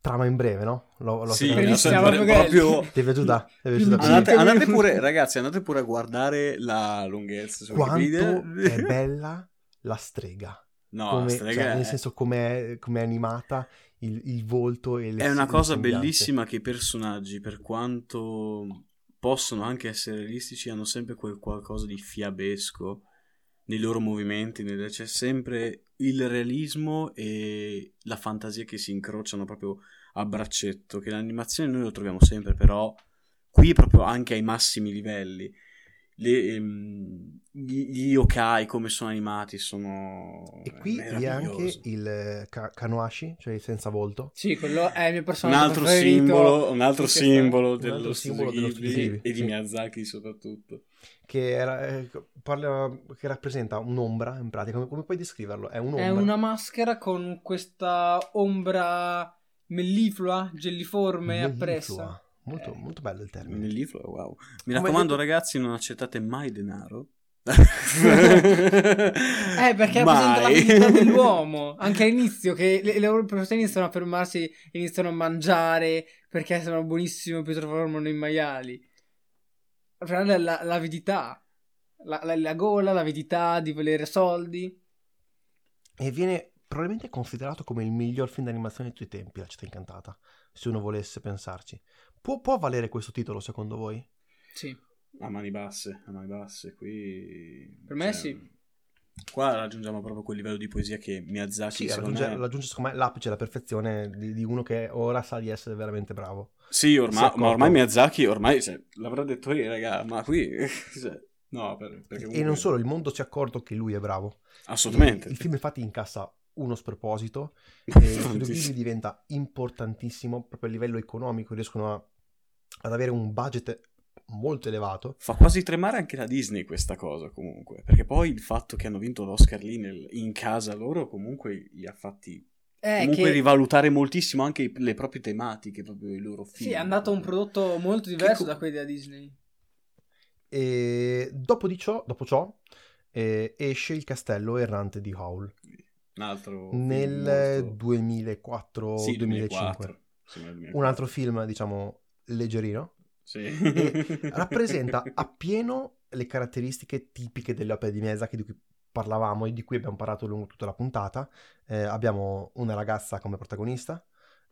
A: trama in breve, no?
B: Lo, lo sì, proprio...
A: Ti è piaciuta? Ti è piaciuta
B: andate, andate, pure, ragazzi, andate pure a guardare la lunghezza su
A: Quanto Wikipedia. è bella la strega.
B: No, come, strega
A: cioè, nel senso come è animata, il, il, volto e le
B: È una cosa bellissima che i personaggi, per quanto possono anche essere realistici, hanno sempre quel qualcosa di fiabesco nei loro movimenti, c'è sempre il realismo e la fantasia che si incrociano proprio a braccetto, che l'animazione noi lo troviamo sempre, però qui proprio anche ai massimi livelli le, ehm, gli yokai come sono animati sono
A: e qui è anche il eh, ka- Kanoashi cioè il senza volto.
C: Sì quello è il mio personaggio
B: un altro
C: preferito.
B: simbolo un altro simbolo dello, un altro simbolo dello Ghibli, e di Miyazaki soprattutto.
A: Che, era, eh, parla, che rappresenta un'ombra in pratica. Come, come puoi descriverlo? è un'ombra.
C: È una maschera con questa ombra melliflua gelliforme melliflua. appressa
A: Molto, eh, molto bello il termine.
B: Nell'iflo, wow. Mi raccomando, detto... ragazzi, non accettate mai denaro.
C: eh, perché rappresenta la vita dell'uomo. Anche all'inizio, che le, le persone iniziano a fermarsi, iniziano a mangiare perché sono buonissime e poi si trasformano in maiali. La, la, l'avidità, la, la, la gola, l'avidità di volere soldi.
A: E viene probabilmente considerato come il miglior film d'animazione di tutti i tempi, La città incantata, se uno volesse pensarci. Può, può valere questo titolo secondo voi?
C: Sì.
B: A mani basse, a mani basse, qui...
C: Per me cioè, sì.
B: Qua raggiungiamo proprio quel livello di poesia che Miyazaki
A: sì, raggiunge, me... raggiunge secondo me l'apice, la perfezione di, di, uno che ora sa di essere veramente bravo.
B: Sì, ormai, ma ormai Miyazaki, ormai cioè, l'avrà detto lì, raga, ma qui... Cioè, no, per,
A: comunque... E non solo, il mondo si è accorto che lui è bravo.
B: Assolutamente.
A: Il, il film infatti incassa uno sproposito e Studio Ghibli diventa importantissimo proprio a livello economico, riescono a, ad avere un budget molto elevato.
B: Fa quasi tremare anche la Disney questa cosa comunque, perché poi il fatto che hanno vinto l'Oscar lì nel, in casa loro comunque li ha fatti eh, comunque che... rivalutare moltissimo anche le proprie tematiche, proprio i loro film.
C: Sì, è andato un prodotto molto diverso co- da quelli della Disney.
A: E dopo, di ciò, dopo ciò eh, esce il castello errante di Howl.
B: Un altro
A: nel 2004-2005. Sì, 2004. Un altro film, diciamo, leggerino.
B: Sì.
A: rappresenta appieno le caratteristiche tipiche delle opere di Miyazaki di cui parlavamo e di cui abbiamo parlato lungo tutta la puntata. Eh, abbiamo una ragazza come protagonista,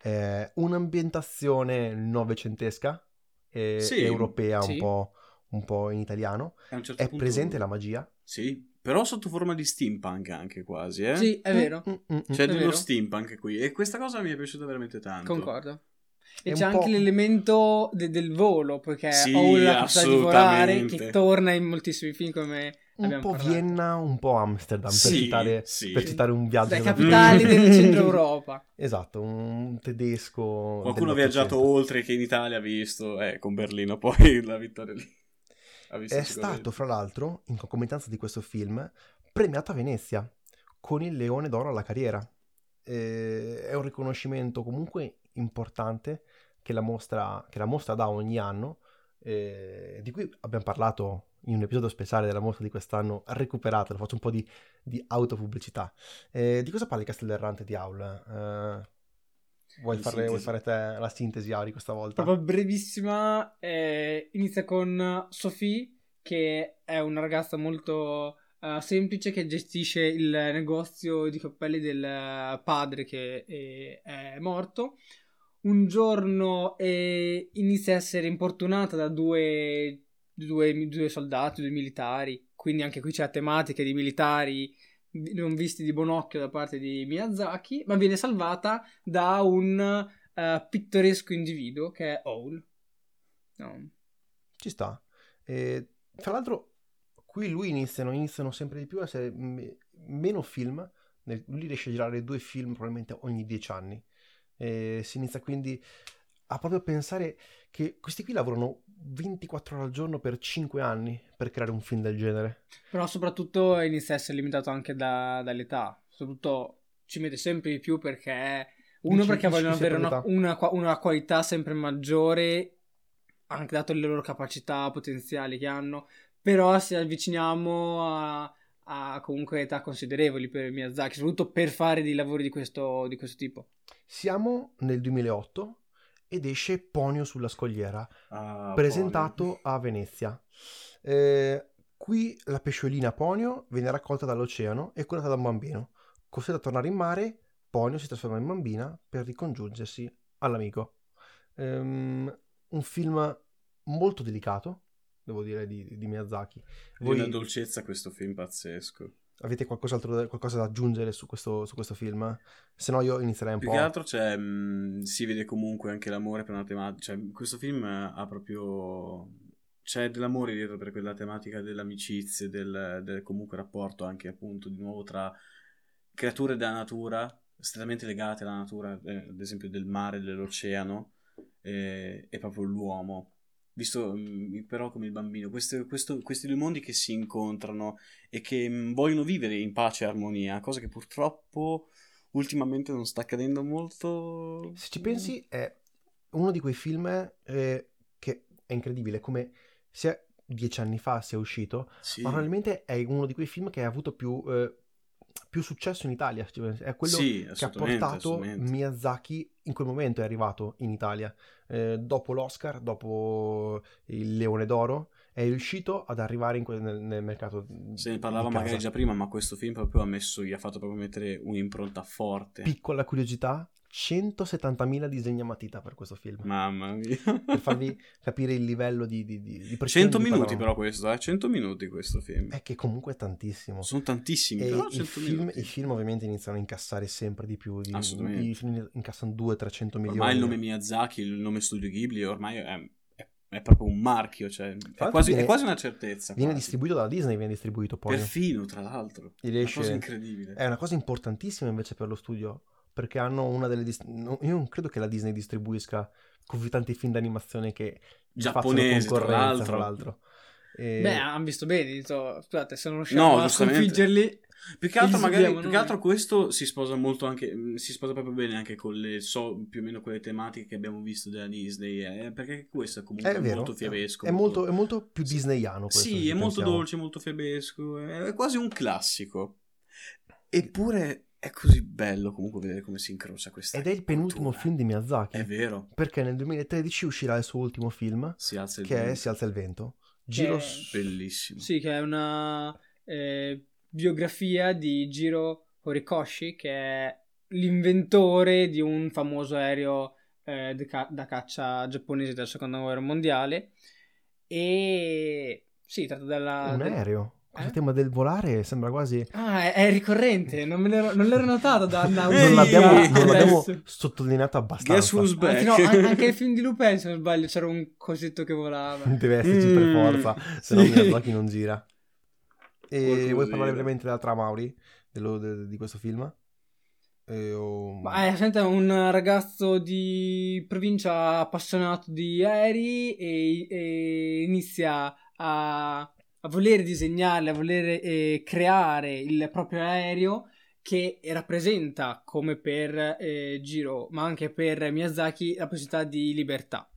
A: eh, un'ambientazione novecentesca, eh, sì, europea sì. Un, po', un, po', in italiano. Certo è punto... presente la magia.
B: Sì, però sotto forma di steampunk anche quasi, eh?
C: Sì, è vero.
B: Mm, mm, mm, C'è è dello vero. steampunk qui e questa cosa mi è piaciuta veramente tanto.
C: Concordo. E c'è anche l'elemento de- del volo, perché sì, ho la capacità di volare che torna in moltissimi film come
A: un po'
C: parlato.
A: Vienna, un po' Amsterdam, sì, per, citare, sì. per, citare, un viaggio.
C: Dai capitali del centro Europa.
A: Esatto, un tedesco.
B: Qualcuno ha viaggiato oltre che in Italia ha visto, eh, con Berlino poi la vittoria lì.
A: È stato, fra l'altro, in concomitanza di questo film, premiato a Venezia con il Leone d'Oro alla carriera. Eh, è un riconoscimento comunque importante che la mostra, che la mostra dà ogni anno, eh, di cui abbiamo parlato in un episodio speciale della mostra di quest'anno, recuperatelo, faccio un po' di, di autopubblicità. Eh, di cosa parla il Castello Errante di Aul? Eh, vuoi, fare, vuoi, fare, te la sintesi, Auri, questa volta?
C: Proprio brevissima, eh, inizia con Sophie, che è una ragazza molto uh, semplice che gestisce il negozio di cappelli del padre che è, è morto. Un giorno eh, inizia a essere importunata da due, due, due soldati, due militari, quindi anche qui c'è la tematica di militari non visti di buon occhio da parte di Miyazaki, ma viene salvata da un uh, pittoresco individuo che è Owl. No.
A: Ci sta. E, tra l'altro, qui lui iniziano, iniziano sempre di più a essere m- meno film. Lui riesce a girare due film probabilmente ogni dieci anni. E si inizia quindi a proprio pensare che questi qui lavorano 24 ore al giorno per 5 anni per creare un film del genere.
C: Però soprattutto inizia a essere limitato anche da, dall'età. Soprattutto ci mette sempre di più perché... Uno dici, perché vogliono avere una, una, una, qualità sempre maggiore, anche dato le loro capacità potenziali che hanno. Però se avviciniamo a, ha comunque età considerevoli per Miyazaki, soprattutto per fare dei lavori di questo, di questo tipo.
A: Siamo nel 2008 ed esce Ponio sulla scogliera,
B: Ah,
A: presentato
B: Ponyo.
A: a Venezia. Eh, qui la pesciolina Ponio viene raccolta dall'oceano e curata da un bambino. Costretta a tornare in mare, Ponio si trasforma in bambina per ricongiungersi all'amico. Ehm, un film molto delicato, devo dire, di, di Miyazaki.
B: Di
A: Voi
B: una dolcezza questo film pazzesco.
A: Avete qualcos'altro qualcosa da aggiungere su questo, su questo film? Se no io inizierei un
B: Più
A: po'.
B: che altro c'è, mh, si vede comunque anche l'amore per una tematica. Cioè, questo film ha proprio. C'è dell'amore dietro per quella tematica dell'amicizia, del, del comunque rapporto anche appunto di nuovo tra creature della natura, strettamente legate alla natura, eh, ad esempio del mare, dell'oceano, eh, e proprio l'uomo. Visto mh, però come il bambino, Queste- questo- questi due mondi che si incontrano e che mh, vogliono vivere in pace e armonia, cosa che purtroppo ultimamente non sta accadendo molto.
A: Se ci pensi, è uno di quei film eh, che è incredibile, come sia dieci anni fa sia uscito,
B: Sì.
A: ma probabilmente è uno di quei film che ha avuto più, eh, più successo in Italia. È quello
B: Sì,
A: che ha portato. Miyazaki in quel momento è arrivato in Italia. Eh, dopo l'Oscar, dopo il Leone d'Oro, è riuscito ad arrivare in que- nel, nel mercato.
B: Se ne parlava magari già prima, ma questo film proprio ha messo, gli ha fatto proprio mettere un'impronta forte.
A: Piccola curiosità, 170.000 disegni a matita per questo film.
B: Mamma mia.
A: Per farvi capire il livello di, di, di, di
B: 100
A: pressione di cui
B: minuti però questo, eh? 100 minuti questo film.
A: È che comunque è tantissimo.
B: Sono tantissimi,
A: E
B: però
A: i
B: 100
A: film,
B: minuti.
A: i film ovviamente iniziano a incassare sempre di più.
B: Assolutamente.
A: I film incassano 200-300 milioni.
B: Ormai il nome Miyazaki, il nome Studio Ghibli, ormai è, è- proprio un marchio, cioè è quasi,
A: viene-
B: è quasi una certezza.
A: Viene
B: quasi.
A: distribuito dalla Disney, viene distribuito poi.
B: Perfino, tra l'altro.
A: Gli
B: Una
A: riesce-
B: cosa incredibile.
A: È una cosa importantissima invece per lo studio, perché hanno una delle... dist- no, io non credo che la Disney distribuisca così tanti film d'animazione che
B: Giapponesi,
A: facciano
B: tra
A: concorrenza,
B: l'altro.
A: tra l'altro. E-
C: Beh, hanno visto bene, so, scusate, se non riusciamo
B: No,
C: a
B: giustamente.
C: sconfiggerli...
B: Più che altro, magari, più che altro questo si sposa molto anche, mh, si sposa proprio bene anche con le, so, più o meno quelle tematiche che abbiamo visto della Disney, eh, perché questo è comunque
A: è vero,
B: molto fiabesco.
A: È molto, è molto più disneyano questo.
B: Sì, è molto
A: pensiamo.
B: dolce, molto fiabesco, è quasi un classico. Eppure è così bello comunque vedere come si incrocia questa
A: Ed è il penultimo
B: cultura.
A: film di Miyazaki.
B: È vero,
A: Perché nel 2013 uscirà il suo ultimo film,
B: si alza il
A: che è
B: vento.
A: Si alza il vento. Giro...
C: Che-
B: Bellissimo.
C: Sì, che è una eh, biografia di Jiro Horikoshi, che è l'inventore di un famoso aereo eh, da ca- da caccia giapponese della seconda guerra mondiale. E sì, tratta dalla...
A: un aereo.
C: Eh?
A: tema del volare sembra quasi...
C: Ah, è, è ricorrente, non, me l'ero, non l'ero notato da
B: Ehi,
A: non l'abbiamo, non l'abbiamo sottolineato abbastanza.
B: Guess who's back?
C: Anzi, no, an- anche nel film di Lupin, se non sbaglio, c'era un cosetto che volava.
A: Deve esserci per
B: Mm,
A: forza, se no
C: sì.
A: Miyazaki non gira. E vuoi parlare brevemente della trama, Mauri, dello- de- di questo film? Eh, o-
C: Ma è sente, un ragazzo di provincia appassionato di aerei e, e inizia a, a voler disegnarli, a voler eh, creare il proprio aereo che rappresenta, come per eh, Giro, ma anche per Miyazaki, la possibilità di libertà.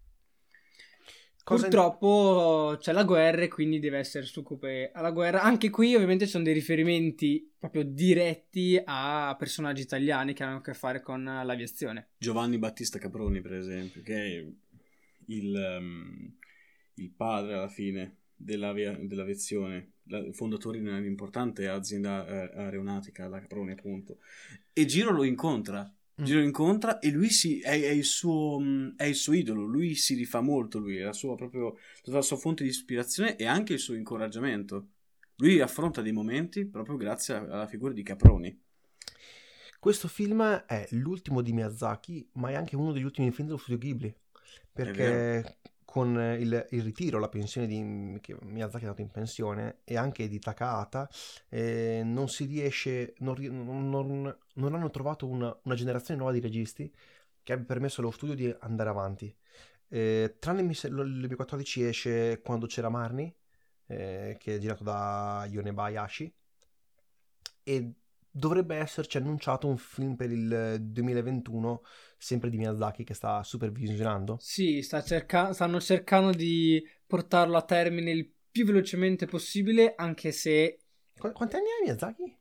A: Cosa-
C: Purtroppo c'è la guerra e quindi deve essere succube alla guerra. Anche qui ovviamente ci sono dei riferimenti proprio diretti a personaggi italiani che hanno a che fare con l'aviazione.
B: Giovanni Battista Caproni, per esempio, che è il, ehm, il padre alla fine dell'avia- dell'aviazione, la- fondatore di un'importante azienda eh, aeronautica, la Caproni appunto. E Giro lo incontra.
A: Mm.
B: Giro lo incontra e lui si, è, è il suo, mh, è il suo idolo, lui si rifà molto, lui è la sua, proprio, la sua fonte di ispirazione e anche il suo incoraggiamento. Lui affronta dei momenti proprio grazie alla figura di Caproni.
A: Questo film è l'ultimo di Miyazaki, ma è anche uno degli ultimi film dello studio Ghibli. Perché con il, il ritiro, la pensione di che Miyazaki è andato in pensione e anche di Takahata, eh, non si riesce, non, non- non- hanno trovato una, una generazione nuova di registi che abbia permesso allo studio di andare avanti. Eh, tranne il 2014 esce Quando c'era Marni, eh, che è girato da Yonebayashi, e dovrebbe esserci annunciato un film per il 2021, sempre di Miyazaki, che sta supervisionando.
C: Sì, sta cerca- stanno cercando di portarlo a termine il più velocemente possibile, anche se
A: Qu- quanti anni hai Miyazaki?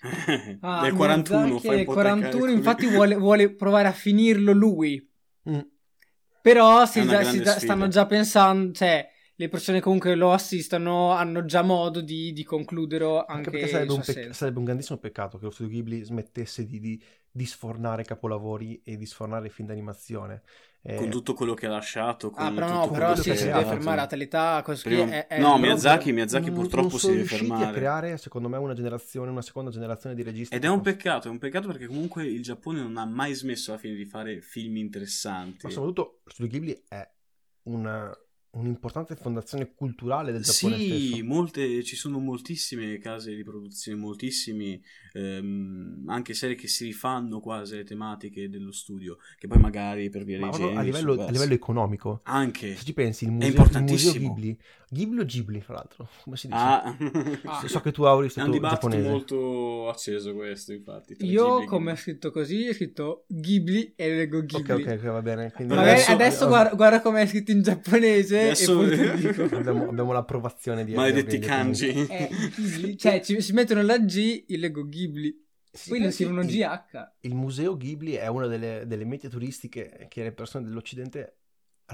C: Ah,
B: Del 41,
C: Miyazaki
B: fai un
C: è
B: po'
C: 41,
B: calcoli.
C: infatti vuole, vuole provare a finirlo lui.
A: Mm.
C: Però si già- si stanno già pensando, cioè le persone comunque lo assistono hanno già modo di, di concluderlo
A: Anche
C: anche,
A: perché sarebbe un, pec- sarebbe un grandissimo peccato che lo studio Ghibli smettesse di, di- di sfornare capolavori e di sfornare film d'animazione. Eh,
B: con tutto quello che ha lasciato. Con
C: Ah, però no, però sì, si deve fermare a tale età,
B: Prima-
C: è,
B: no, Miyazaki, Miyazaki
A: non-
B: purtroppo
A: non
B: si deve fermare.
A: a creare, secondo me, una generazione, una seconda generazione di registi.
B: Ed è un peccato, è un peccato perché comunque il Giappone non ha mai smesso alla fine di fare film interessanti.
A: Ma soprattutto lo studio Ghibli è una- un'importante fondazione culturale del Giappone
B: Sì,
A: stesso.
B: molte, ci sono moltissime case di produzione, moltissimi ehm, anche serie che si rifanno quasi alle tematiche dello studio, che poi magari per via
A: Ma
B: dei
A: a livello, a livello economico.
B: Anche.
A: Se ci pensi, il museo, il
B: importantissimo.
A: museo Ghibli, Ghibli o Ghibli, fra l'altro, come si dice?
B: Ah,
C: Ah.
A: So che tu auri
B: è un
A: stato
B: dibattito
A: giapponese.
B: molto acceso questo, infatti.
C: Io,
B: Ghibli
C: come ho scritto così, ho scritto Ghibli e leggo Ghibli.
A: ok, ok, va bene. Quindi
B: Adesso-
C: adesso,
A: eh,
C: guarda, guarda come è scritto in giapponese
B: Adesso-
A: abbiamo, abbiamo l'approvazione di
B: Maledetti kanji.
C: Eh, cioè ci, si mettono la G, io leggo Ghibli.
A: Sì,
C: Poi non
A: pensi,
C: scrivono
A: il-
C: GH.
A: Il museo Ghibli è una delle, delle mete turistiche che le persone dell'Occidente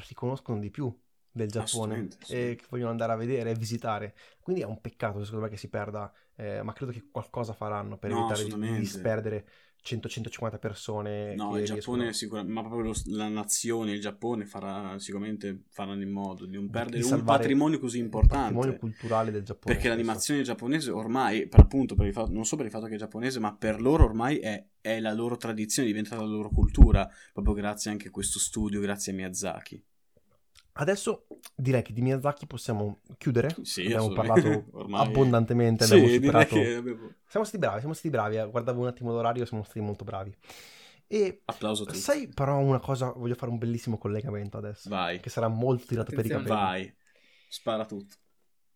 A: riconoscono di più del Giappone e che vogliono andare a vedere e visitare. Quindi è un peccato secondo me che si perda, eh, ma credo che qualcosa faranno per
B: No,
A: evitare di, disperdere 100-150 persone.
B: No, il Giappone
A: riescono-
B: sicuramente, ma proprio lo- la nazione, il Giappone farà sicuramente faranno in modo di non perdere un
A: salvare
B: patrimonio così
A: il
B: importante.
A: patrimonio culturale del Giappone.
B: Perché l'animazione giapponese ormai, per appunto, per il fatto, non solo per il fatto che è giapponese, ma per loro ormai è, è la loro tradizione, è diventata la loro cultura, proprio grazie anche a questo studio, grazie a Miyazaki.
A: Adesso direi che di Miyazaki possiamo chiudere.
B: Sì,
A: abbiamo parlato
B: Ormai-
A: abbondantemente,
B: Sì,
A: abbiamo superato...
B: che.
A: Siamo stati bravi, siamo stati bravi. eh. Guardavo un attimo l'orario, siamo stati molto bravi. E
B: Applauso a tutti.
A: sai però una cosa, voglio fare un bellissimo collegamento adesso,
B: Vai,
A: che sarà molto tirato per i capelli.
B: vai, spara tutto.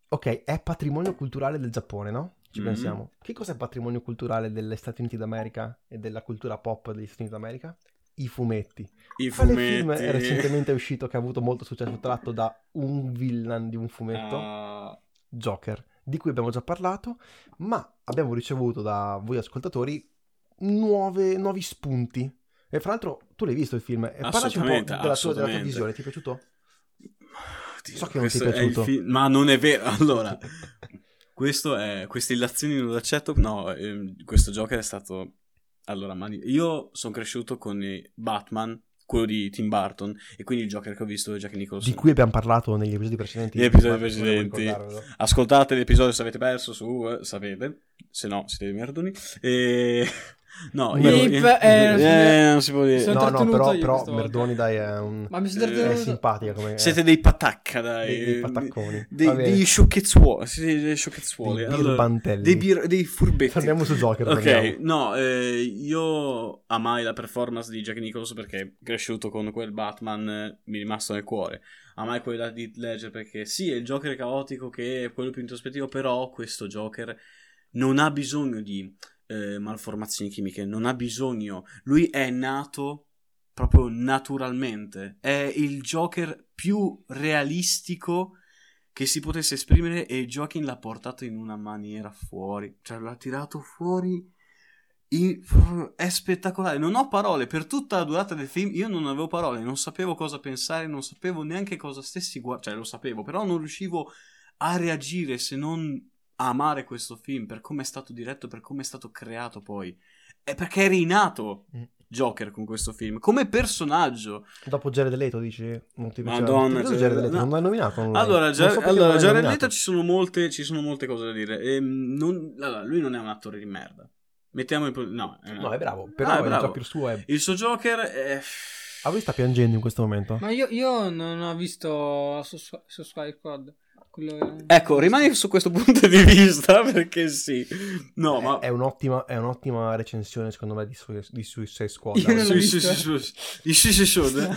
A: Ok, è patrimonio culturale del Giappone, no? Ci
B: Mhm.
A: pensiamo. Che cos'è patrimonio culturale degli Stati Uniti d'America e della cultura pop degli Stati Uniti d'America? I fumetti.
B: I
A: Quale
B: fumetti...
A: film è recentemente uscito che ha avuto molto successo tratto da un villain di un fumetto?
B: Ah,
A: Joker, di cui abbiamo già parlato, ma abbiamo ricevuto da voi ascoltatori nuove- nuovi spunti. E fra l'altro tu l'hai visto il film, e parlaci un po' della tua, della tua visione, ti è piaciuto?
B: Oddio,
A: So che non ti è piaciuto.
B: film- Ma non è vero. Allora, questo è, queste illazioni non accetto. No, ehm, questo Joker è stato. Allora, mani- io sono cresciuto con Batman, quello di Tim Burton, e quindi il Joker che ho visto è Jack Nicholson.
A: Di cui abbiamo parlato negli episodi precedenti.
B: Negli episodi precedenti. Ascoltate l'episodio se avete perso su, eh, sapete, se no siete dei merdoni. E... No, io...
C: Beep, eh,
B: eh, non si può dire.
A: No, no, però,
C: io
A: però
C: volta.
A: Merdoni dai è, un-
C: Ma mi sono
B: Eh,
A: è simpatica come...
B: Siete dei patacca, dai.
A: dei, dei patacconi.
B: Dei, degli sciocchezzuoli. Dei sciocchezzuoli.
A: Dei birbantelli.
B: dei, bir- dei furbetti.
A: Torniamo su Joker.
B: Ok,
A: torniamo.
B: no, eh, io amai la performance di Jack Nicholson perché cresciuto con quel Batman eh, mi è rimasto nel cuore. Amai quella di Ledger perché sì, è il Joker caotico che è quello più introspettivo, però questo Joker non ha bisogno di eh, malformazioni chimiche, non ha bisogno. Lui è nato proprio naturalmente. È il Joker più realistico che si potesse esprimere e Joaquin l'ha portato in una maniera fuori, cioè l'ha tirato fuori. in- È spettacolare, non ho parole per tutta la durata del film. Io non avevo parole, non sapevo cosa pensare, non sapevo neanche cosa stessi guardando. Cioè, lo sapevo, però non riuscivo a reagire se non amare questo film per come è stato diretto, per come è stato creato poi. È perché è rinato
A: Mm.
B: Joker con questo film come personaggio.
A: Dopo Jared Leto dici? Non ti piaceva?
B: Madonna,
A: Ti
B: Jared-
A: Jared Leto?
B: no.
A: Non l'hai nominato? non l'hai.
B: Allora, Jar-
A: so
B: allora, Jared. Leto ci sono, molte, ci sono molte cose da dire. Ehm, non- allora, lui non è un attore di merda. Mettiamo in... No, eh,
A: No, è bravo, però
B: Ah, è
A: il
B: bravo.
A: Joker suo è...
B: Il suo Joker è...
A: Ah, lui sta piangendo in questo momento?
C: Ma io, io non ho visto su, su Sky Squad. Quello...
B: Ecco, rimani su questo punto di vista perché sì. No, ma...
A: È un'ottima, è un'ottima recensione, secondo me, di, Sui- di Suicide Squad.
B: Sì, sì. Di Sushi Shode.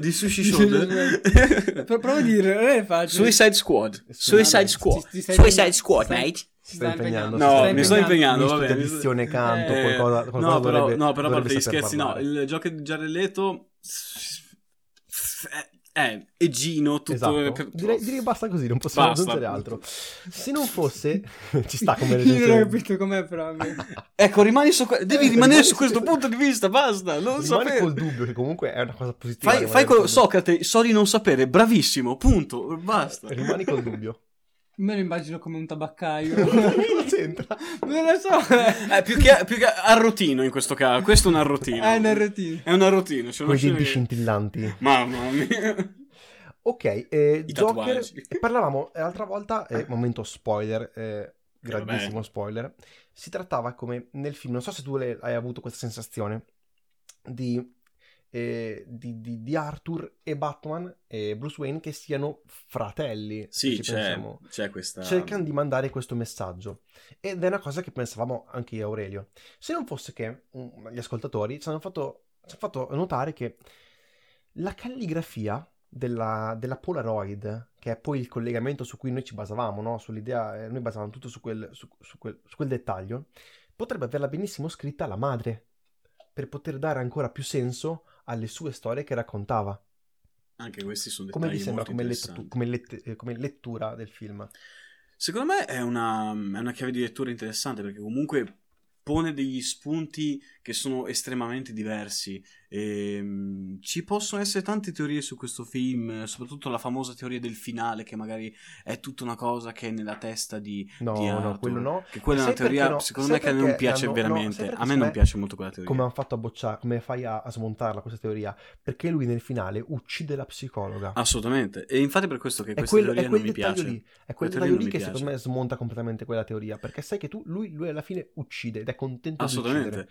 B: Di Sushi
C: Pro-
B: Shode.
C: Prova a dire, non è facile.
B: Suicide Squad. Suicide Squad.
C: stai
B: Suicide Squad,
C: stai-
B: mate.
C: Si sta
A: Sto impegnando.
B: No,
C: si
B: mi sto impegnando, va bene.
A: edizione, canto,
B: Eh,
A: qualcosa, qualcosa
B: no, però,
A: dovrebbe-
B: no, però a parte gli scherzi, no,
A: parlare.
B: il gioco di Jared Leto Eh, e Gino, tutto...
A: Esatto.
B: per-
A: Direi, direi basta così, non possiamo
B: Basta.
A: aggiungere altro. Se non fosse... ci sta come
C: Io non ho
A: recensione.
C: capito com'è però.
B: Ecco, rimani su... que- devi
A: Eh,
B: rimanere
A: rimani
B: su questo punto di vista, basta, non
A: Rimane
B: sapere.
A: col dubbio che comunque è una cosa positiva.
B: Fai, fai quello... Socrate, so di non sapere, bravissimo, punto, basta.
A: Rimani col dubbio.
C: Me lo immagino come un tabaccaio.
A: Cosa c'entra?
C: non lo so.
B: Eh, più, che, più che arrotino in questo caso, questo è un arrotino.
C: È una routine.
B: È un arrotino. c'è
A: Con
B: una
A: i denti
B: scena che-
A: scintillanti.
B: Mamma mia.
A: Ok, eh,
B: I
A: Joker,
B: tatuaggi.
A: e parlavamo l'altra volta, eh, momento spoiler, eh, grandissimo
B: vabbè.
A: spoiler, si trattava come nel film, non so se tu hai avuto questa sensazione, di, eh, di, di- di Arthur e Batman e Bruce Wayne che siano fratelli.
B: Sì, c'è,
A: pensiamo.
B: c'è questa...
A: Cercano di mandare questo messaggio ed è una cosa che pensavamo anche io Aurelio. Se non fosse che mm, gli ascoltatori ci hanno fatto, ci hanno fatto notare che la calligrafia della, della Polaroid, che è poi il collegamento su cui noi ci basavamo, no? sull'idea, eh, noi basavamo tutto su quel, su- su quel- su quel dettaglio, potrebbe averla benissimo scritta la madre, per poter dare ancora più senso alle sue storie che raccontava.
B: Anche questi sono dettagli
A: Come vi sembra
B: molto
A: come,
B: interessanti.
A: lettu- come lett- eh, come lettura del film?
B: Secondo me è una, è una chiave di lettura interessante perché comunque pone degli spunti che sono estremamente diversi. E, mm, ci possono essere tante teorie su questo film, soprattutto la famosa teoria del finale, che magari è tutta una cosa che è nella testa di,
A: No,
B: di
A: no, quello no.
B: Che quella è una teoria,
A: no?
B: secondo me, che non piace
A: hanno- no,
B: veramente.
A: perché
B: a me non
A: me-
B: piace molto quella teoria.
A: Come hanno fatto a bocciare, come fai a, a smontarla questa teoria? Perché lui nel finale uccide la psicologa.
B: Assolutamente. E infatti per questo che
A: è,
B: questa
A: quello,
B: teoria
A: è
B: non mi piace.
A: lì, è quel dettaglio lì che
B: piace.
A: secondo me smonta completamente quella teoria. Perché sai che tu, lui, lui alla fine uccide ed è contento di
B: Assolutamente.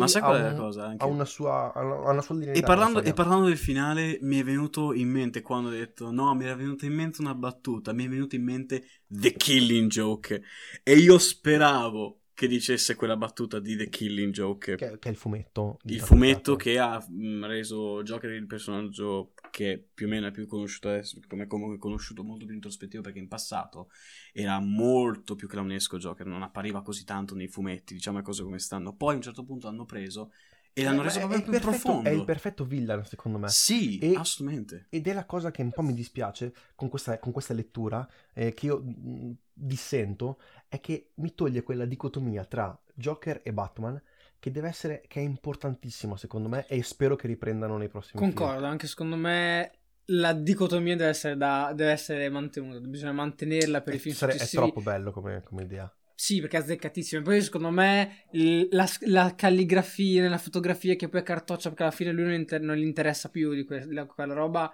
A: Uccidere.
B: Ma
A: Quindi
B: sai qual è la cosa? Anche?
A: Ha una sua, ha una, sua
B: E parlando, e parlando del finale, mi è venuto in mente quando ho detto: No, mi era venuta in mente una battuta. Mi è venuta in mente The Killing Joke. E io speravo che dicesse quella battuta di The Killing Joke.
A: Che, che è il fumetto.
B: il fumetto che ha mh, reso Joker il personaggio che più o meno è più conosciuto adesso, come comunque conosciuto molto più introspettivo perché in passato era molto più clownesco Joker, non appariva così tanto nei fumetti, diciamo le cose come stanno. Poi a un certo punto l'hanno preso e l'hanno
A: Eh,
B: reso proprio più
A: perfetto-
B: profondo.
A: È il perfetto villain, secondo me.
B: Sì,
A: E-
B: assolutamente.
A: Ed è la cosa che un po' mi dispiace con questa, con questa lettura, eh, che io mh, dissento, è che mi toglie quella dicotomia tra Joker e Batman, che deve essere, che è importantissima secondo me, e spero che riprendano nei prossimi film.
C: Concordo, anche secondo me la dicotomia deve essere, da- deve essere mantenuta, bisogna mantenerla per i film
A: Sare- è troppo bello come, come idea.
C: Sì, perché è azzeccatissimo. Poi secondo me la, la calligrafia nella fotografia che poi è cartoccia perché alla fine lui non, inter- non gli interessa più di que- di quella roba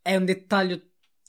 C: è un dettaglio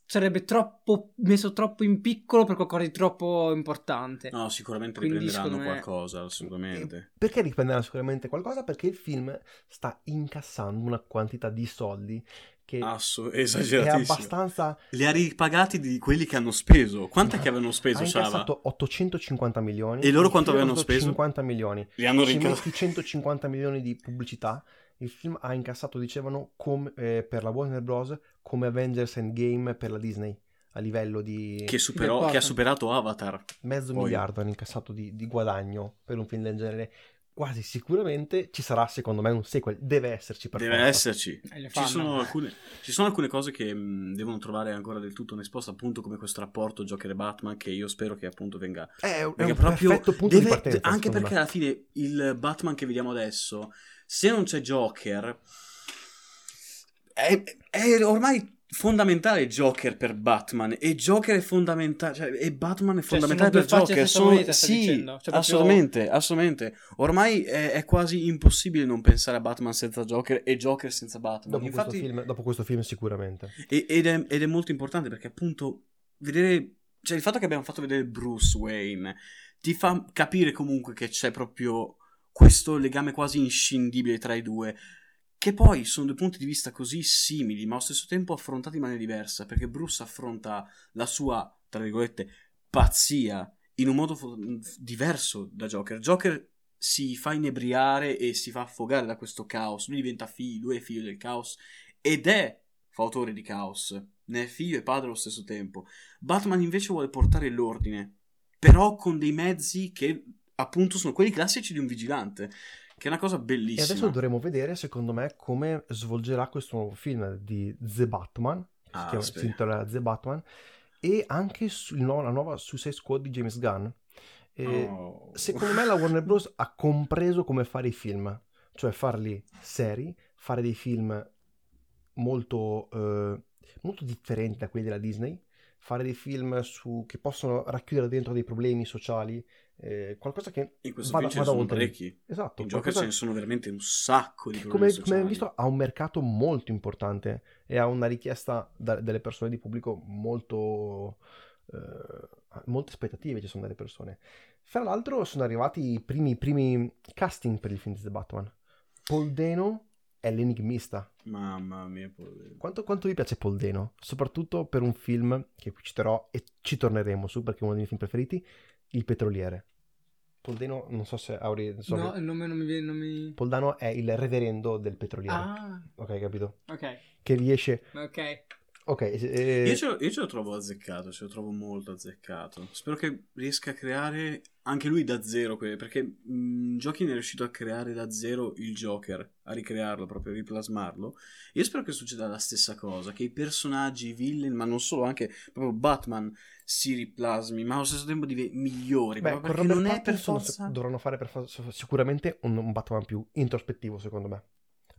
C: sarebbe troppo messo troppo in piccolo per qualcosa di troppo importante.
B: No, sicuramente
C: Quindi,
B: riprenderanno
C: me-
B: qualcosa, assolutamente.
A: Perché riprenderà sicuramente qualcosa? Perché il film sta incassando una quantità di soldi che,
B: Asso-
A: è abbastanza...
B: Li ha ripagati di quelli che hanno speso. Quant'è che avevano speso,
A: ha
B: Shava?
A: incassato 850 milioni.
B: E loro quanto avevano speso?
A: 50 milioni.
B: Li hanno rincassato.
A: metti 150 milioni di pubblicità. Il film ha incassato, dicevano, come, eh, per la Warner Bros. come Avengers Endgame per la Disney. A livello di
B: Che, superò- che ha superato Avatar.
A: mezzo
B: poi-
A: miliardo hanno incassato di, di guadagno per un film del genere. Quasi sicuramente ci sarà, secondo me, un sequel. Deve esserci per
B: Deve
A: forza.
B: esserci. Ci sono, alcune, ci sono alcune cose che mh, devono trovare ancora del tutto una risposta, appunto come questo rapporto Joker e Batman, che io spero che appunto venga...
A: È, un- è
B: Perché
A: un
B: proprio
A: perfetto punto
B: deve-
A: di partenza.
B: anche perché
A: me.
B: alla fine il Batman che vediamo adesso, se non c'è Joker, è, è ormai fondamentale Joker per Batman e Joker è fondamentale cioè, e Batman è
C: Cioè,
B: fondamentale
C: sono
B: per Joker sono,
C: moneta,
B: sì?
C: Cioè, proprio-
B: assolutamente assolutamente ormai è, è quasi impossibile non pensare a Batman senza Joker e Joker senza Batman
A: Dopo,
B: infatti
A: questo film, dopo questo film sicuramente.
B: e- ed, è, ed è molto importante perché appunto vedere cioè il fatto che abbiamo fatto vedere Bruce Wayne ti fa capire comunque che c'è proprio questo legame quasi inscindibile tra i due che poi sono due punti di vista così simili ma allo stesso tempo affrontati in maniera diversa perché Bruce affronta la sua tra virgolette pazzia in un modo fo- diverso da Joker. Joker si fa inebriare e si fa affogare da questo caos. Lui diventa figlio lui è figlio del caos ed è fautore di caos. Ne è figlio e padre allo stesso tempo. Batman invece vuole portare l'ordine però con dei mezzi che appunto sono quelli classici di un vigilante che è una cosa
A: E
B: bellissima.
A: adesso dovremo vedere, secondo me, come svolgerà questo nuovo film di The Batman. Si,
B: Ah,
A: chiama, si intitola The Batman. E anche su- nuovo- la nuova Suicide Squad di James Gunn. E
B: Oh.
A: Secondo me la Warner Bros. ha compreso come fare i film, cioè farli seri, fare dei film molto, eh, molto differenti da quelli della Disney, fare dei film su- che possono racchiudere dentro dei problemi sociali, eh, qualcosa che
B: In questo
A: vada,
B: film ce ne sono parecchi.
A: Esatto,
B: In Joker
A: qualcosa
B: ce ne sono veramente un sacco di
A: come, come hai visto ha un mercato molto importante e ha una richiesta da- delle persone di pubblico molto eh, molte aspettative ci sono dalle persone fra l'altro sono arrivati i primi, primi casting per il film di The Batman Paul Dano è l'enigmista
B: Mamma mia, povero.
A: quanto, quanto vi piace Paul Dano? soprattutto per un film che qui citerò e ci torneremo su perché è uno dei miei film preferiti Il Petroliere Paul Dano non so se Auri so
C: No, il nome non mi viene. Non mi...
A: Paul Dano è il reverendo del petroliere
C: Ah,
A: ok capito?
C: ok.
A: che riesce
C: Ok.
A: Ok, eh,
B: Io ce, lo, io ce lo trovo azzeccato, ce lo trovo molto azzeccato. Spero che riesca a creare anche lui da zero, perché mh, Joaquin è riuscito a creare da zero il Joker, a ricrearlo, proprio a riplasmarlo. Io spero che succeda la stessa cosa, che i personaggi, i villain, ma non solo, anche proprio Batman si riplasmi, ma allo stesso tempo dive- migliori,
A: beh,
B: perché non è per forza...
A: dovranno fare per for- sicuramente un, un Batman più introspettivo, secondo me.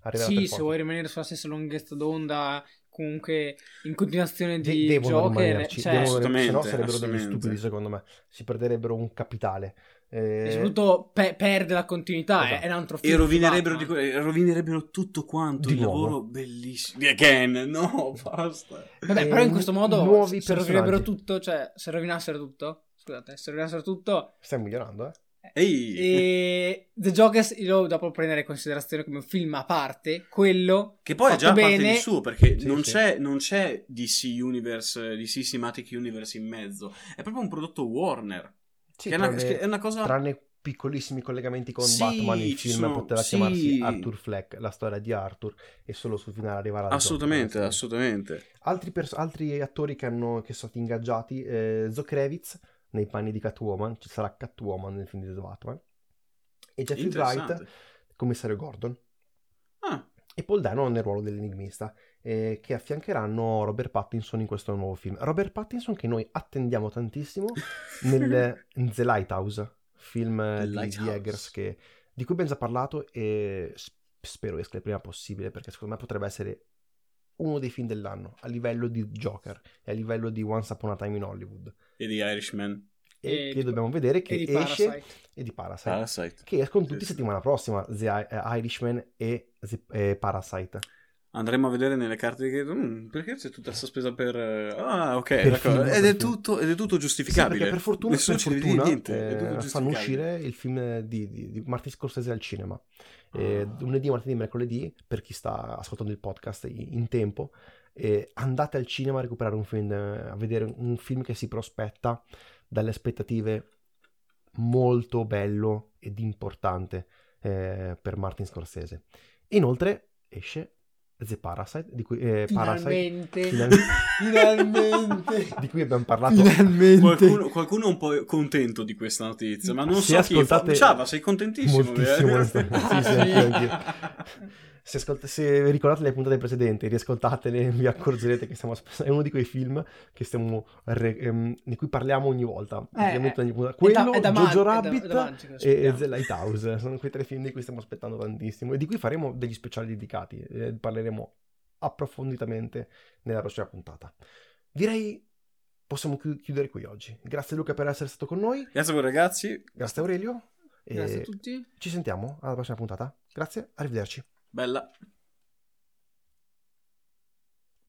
A: Arriverà
C: Sì, se
A: forza.
C: vuoi rimanere sulla stessa lunghezza d'onda, comunque in continuazione
A: De-
C: di
A: devono
C: Joker,
A: rimanerci,
C: cioè,
A: devono-
B: Assolutamente,
A: se no sarebbero degli stupidi, secondo me. Si perderebbero un capitale. Eh,
C: e soprattutto pe- perde la continuità,
A: Esatto.
C: è, un altro film
B: E rovinerebbero, di rovinerebbero tutto quanto,
A: Di
B: il
A: nuovo.
B: lavoro bellissimo. Again, no, basta.
C: Vabbè,
A: eh,
C: però in questo modo
A: nuovi
C: se rovinerebbero tutto, cioè se rovinassero tutto, scusate, se rovinassero tutto
A: Stai migliorando, eh?
B: Ehi,
C: e The Jokers io dopo prendere in considerazione come un film a parte, quello
B: Che poi è già parte
C: bene,
B: di suo, perché
A: Sì,
B: non,
A: sì.
B: C'è, non c'è DC Universe, DC Cinematic Universe in mezzo. È proprio un prodotto Warner.
A: Sì,
B: che, è una,
A: tranne,
B: che è una cosa...
A: tranne piccolissimi collegamenti con
B: Sì,
A: Batman, il film
B: sono-
A: poteva
B: sì.
A: chiamarsi Arthur Fleck, la storia di Arthur, e solo sul finale arrivare al
B: Assolutamente,
A: Joker,
B: assolutamente.
A: Altri, pers- altri attori che, hanno, che sono stati ingaggiati, eh, Zoe Kravitz nei panni di Catwoman, ci sarà Catwoman nel film di The Batman, e Jeffrey. Wright, commissario Gordon,
B: Ah,
A: e Paul Dano nel ruolo dell'enigmista, eh, che affiancheranno Robert Pattinson in questo nuovo film. Robert Pattinson che noi attendiamo tantissimo nel The Lighthouse, film
B: The
A: di. Eggers che- di cui abbiamo già parlato e spero esca il prima possibile perché secondo me potrebbe essere uno dei film dell'anno a livello di Joker e a livello di Once Upon a Time in Hollywood
B: e di Irishman.
A: e,
C: E
A: che
C: di-
A: dobbiamo vedere che
C: e
A: esce
C: Parasite.
A: e di Parasite
B: Parasite.
A: che escono tutti
B: Sì, sì.
A: settimana prossima The eh, Irishman e The- eh, Parasite
B: Andremo a vedere nelle carte di credito. "Mm, perché c'è tutta questa spesa per. eh, Ah, ok,
A: Per film,
B: Ed,
A: per
B: è tutto, ed è tutto
A: Sì,
B: giustificabile.
A: perché per fortuna,
B: Nessuno
A: per fortuna,
B: niente. è tutto
A: eh, fanno uscire il film di, di, di Martin Scorsese al cinema. Eh,
B: Ah.
A: lunedì, martedì, mercoledì, per chi sta ascoltando il podcast in, in tempo, eh, andate al cinema a recuperare un film, a vedere un film che si prospetta dalle aspettative molto bello ed importante eh, per Martin Scorsese. Inoltre esce The Parasite, di cui, eh, Parasite,
C: Finalmente.
A: Final-
C: Finalmente.
A: di cui abbiamo parlato
C: Finalmente.
B: Qualcuno, qualcuno è un po' contento di questa notizia, ma non
A: Se
B: so chi.
A: ascoltate-
B: Ciao, sei contentissimo.
A: Moltissimo,
B: eh?
A: Sì, sì, anch'io. Se, ascolt- se ricordate le puntate precedenti, riascoltatele, vi accorgerete che stiamo è uno di quei film che stiamo re- ehm, di cui parliamo ogni volta. praticamente ogni puntata.
C: È da-
A: Quello,
C: è da
A: Jojo
C: man- è da-
A: Rabbit
C: è da
A: e
C: aspettiamo.
A: The Lighthouse. Sono quei tre film di cui stiamo aspettando tantissimo e di cui faremo degli speciali dedicati. eh, parleremo approfonditamente nella prossima puntata. Direi possiamo chi- chiudere qui oggi. Grazie Luca per essere stato con noi.
B: Grazie a voi ragazzi.
A: Grazie Aurelio. E
C: Grazie a tutti.
A: ci sentiamo alla prossima puntata. Grazie, arrivederci.
B: Bella.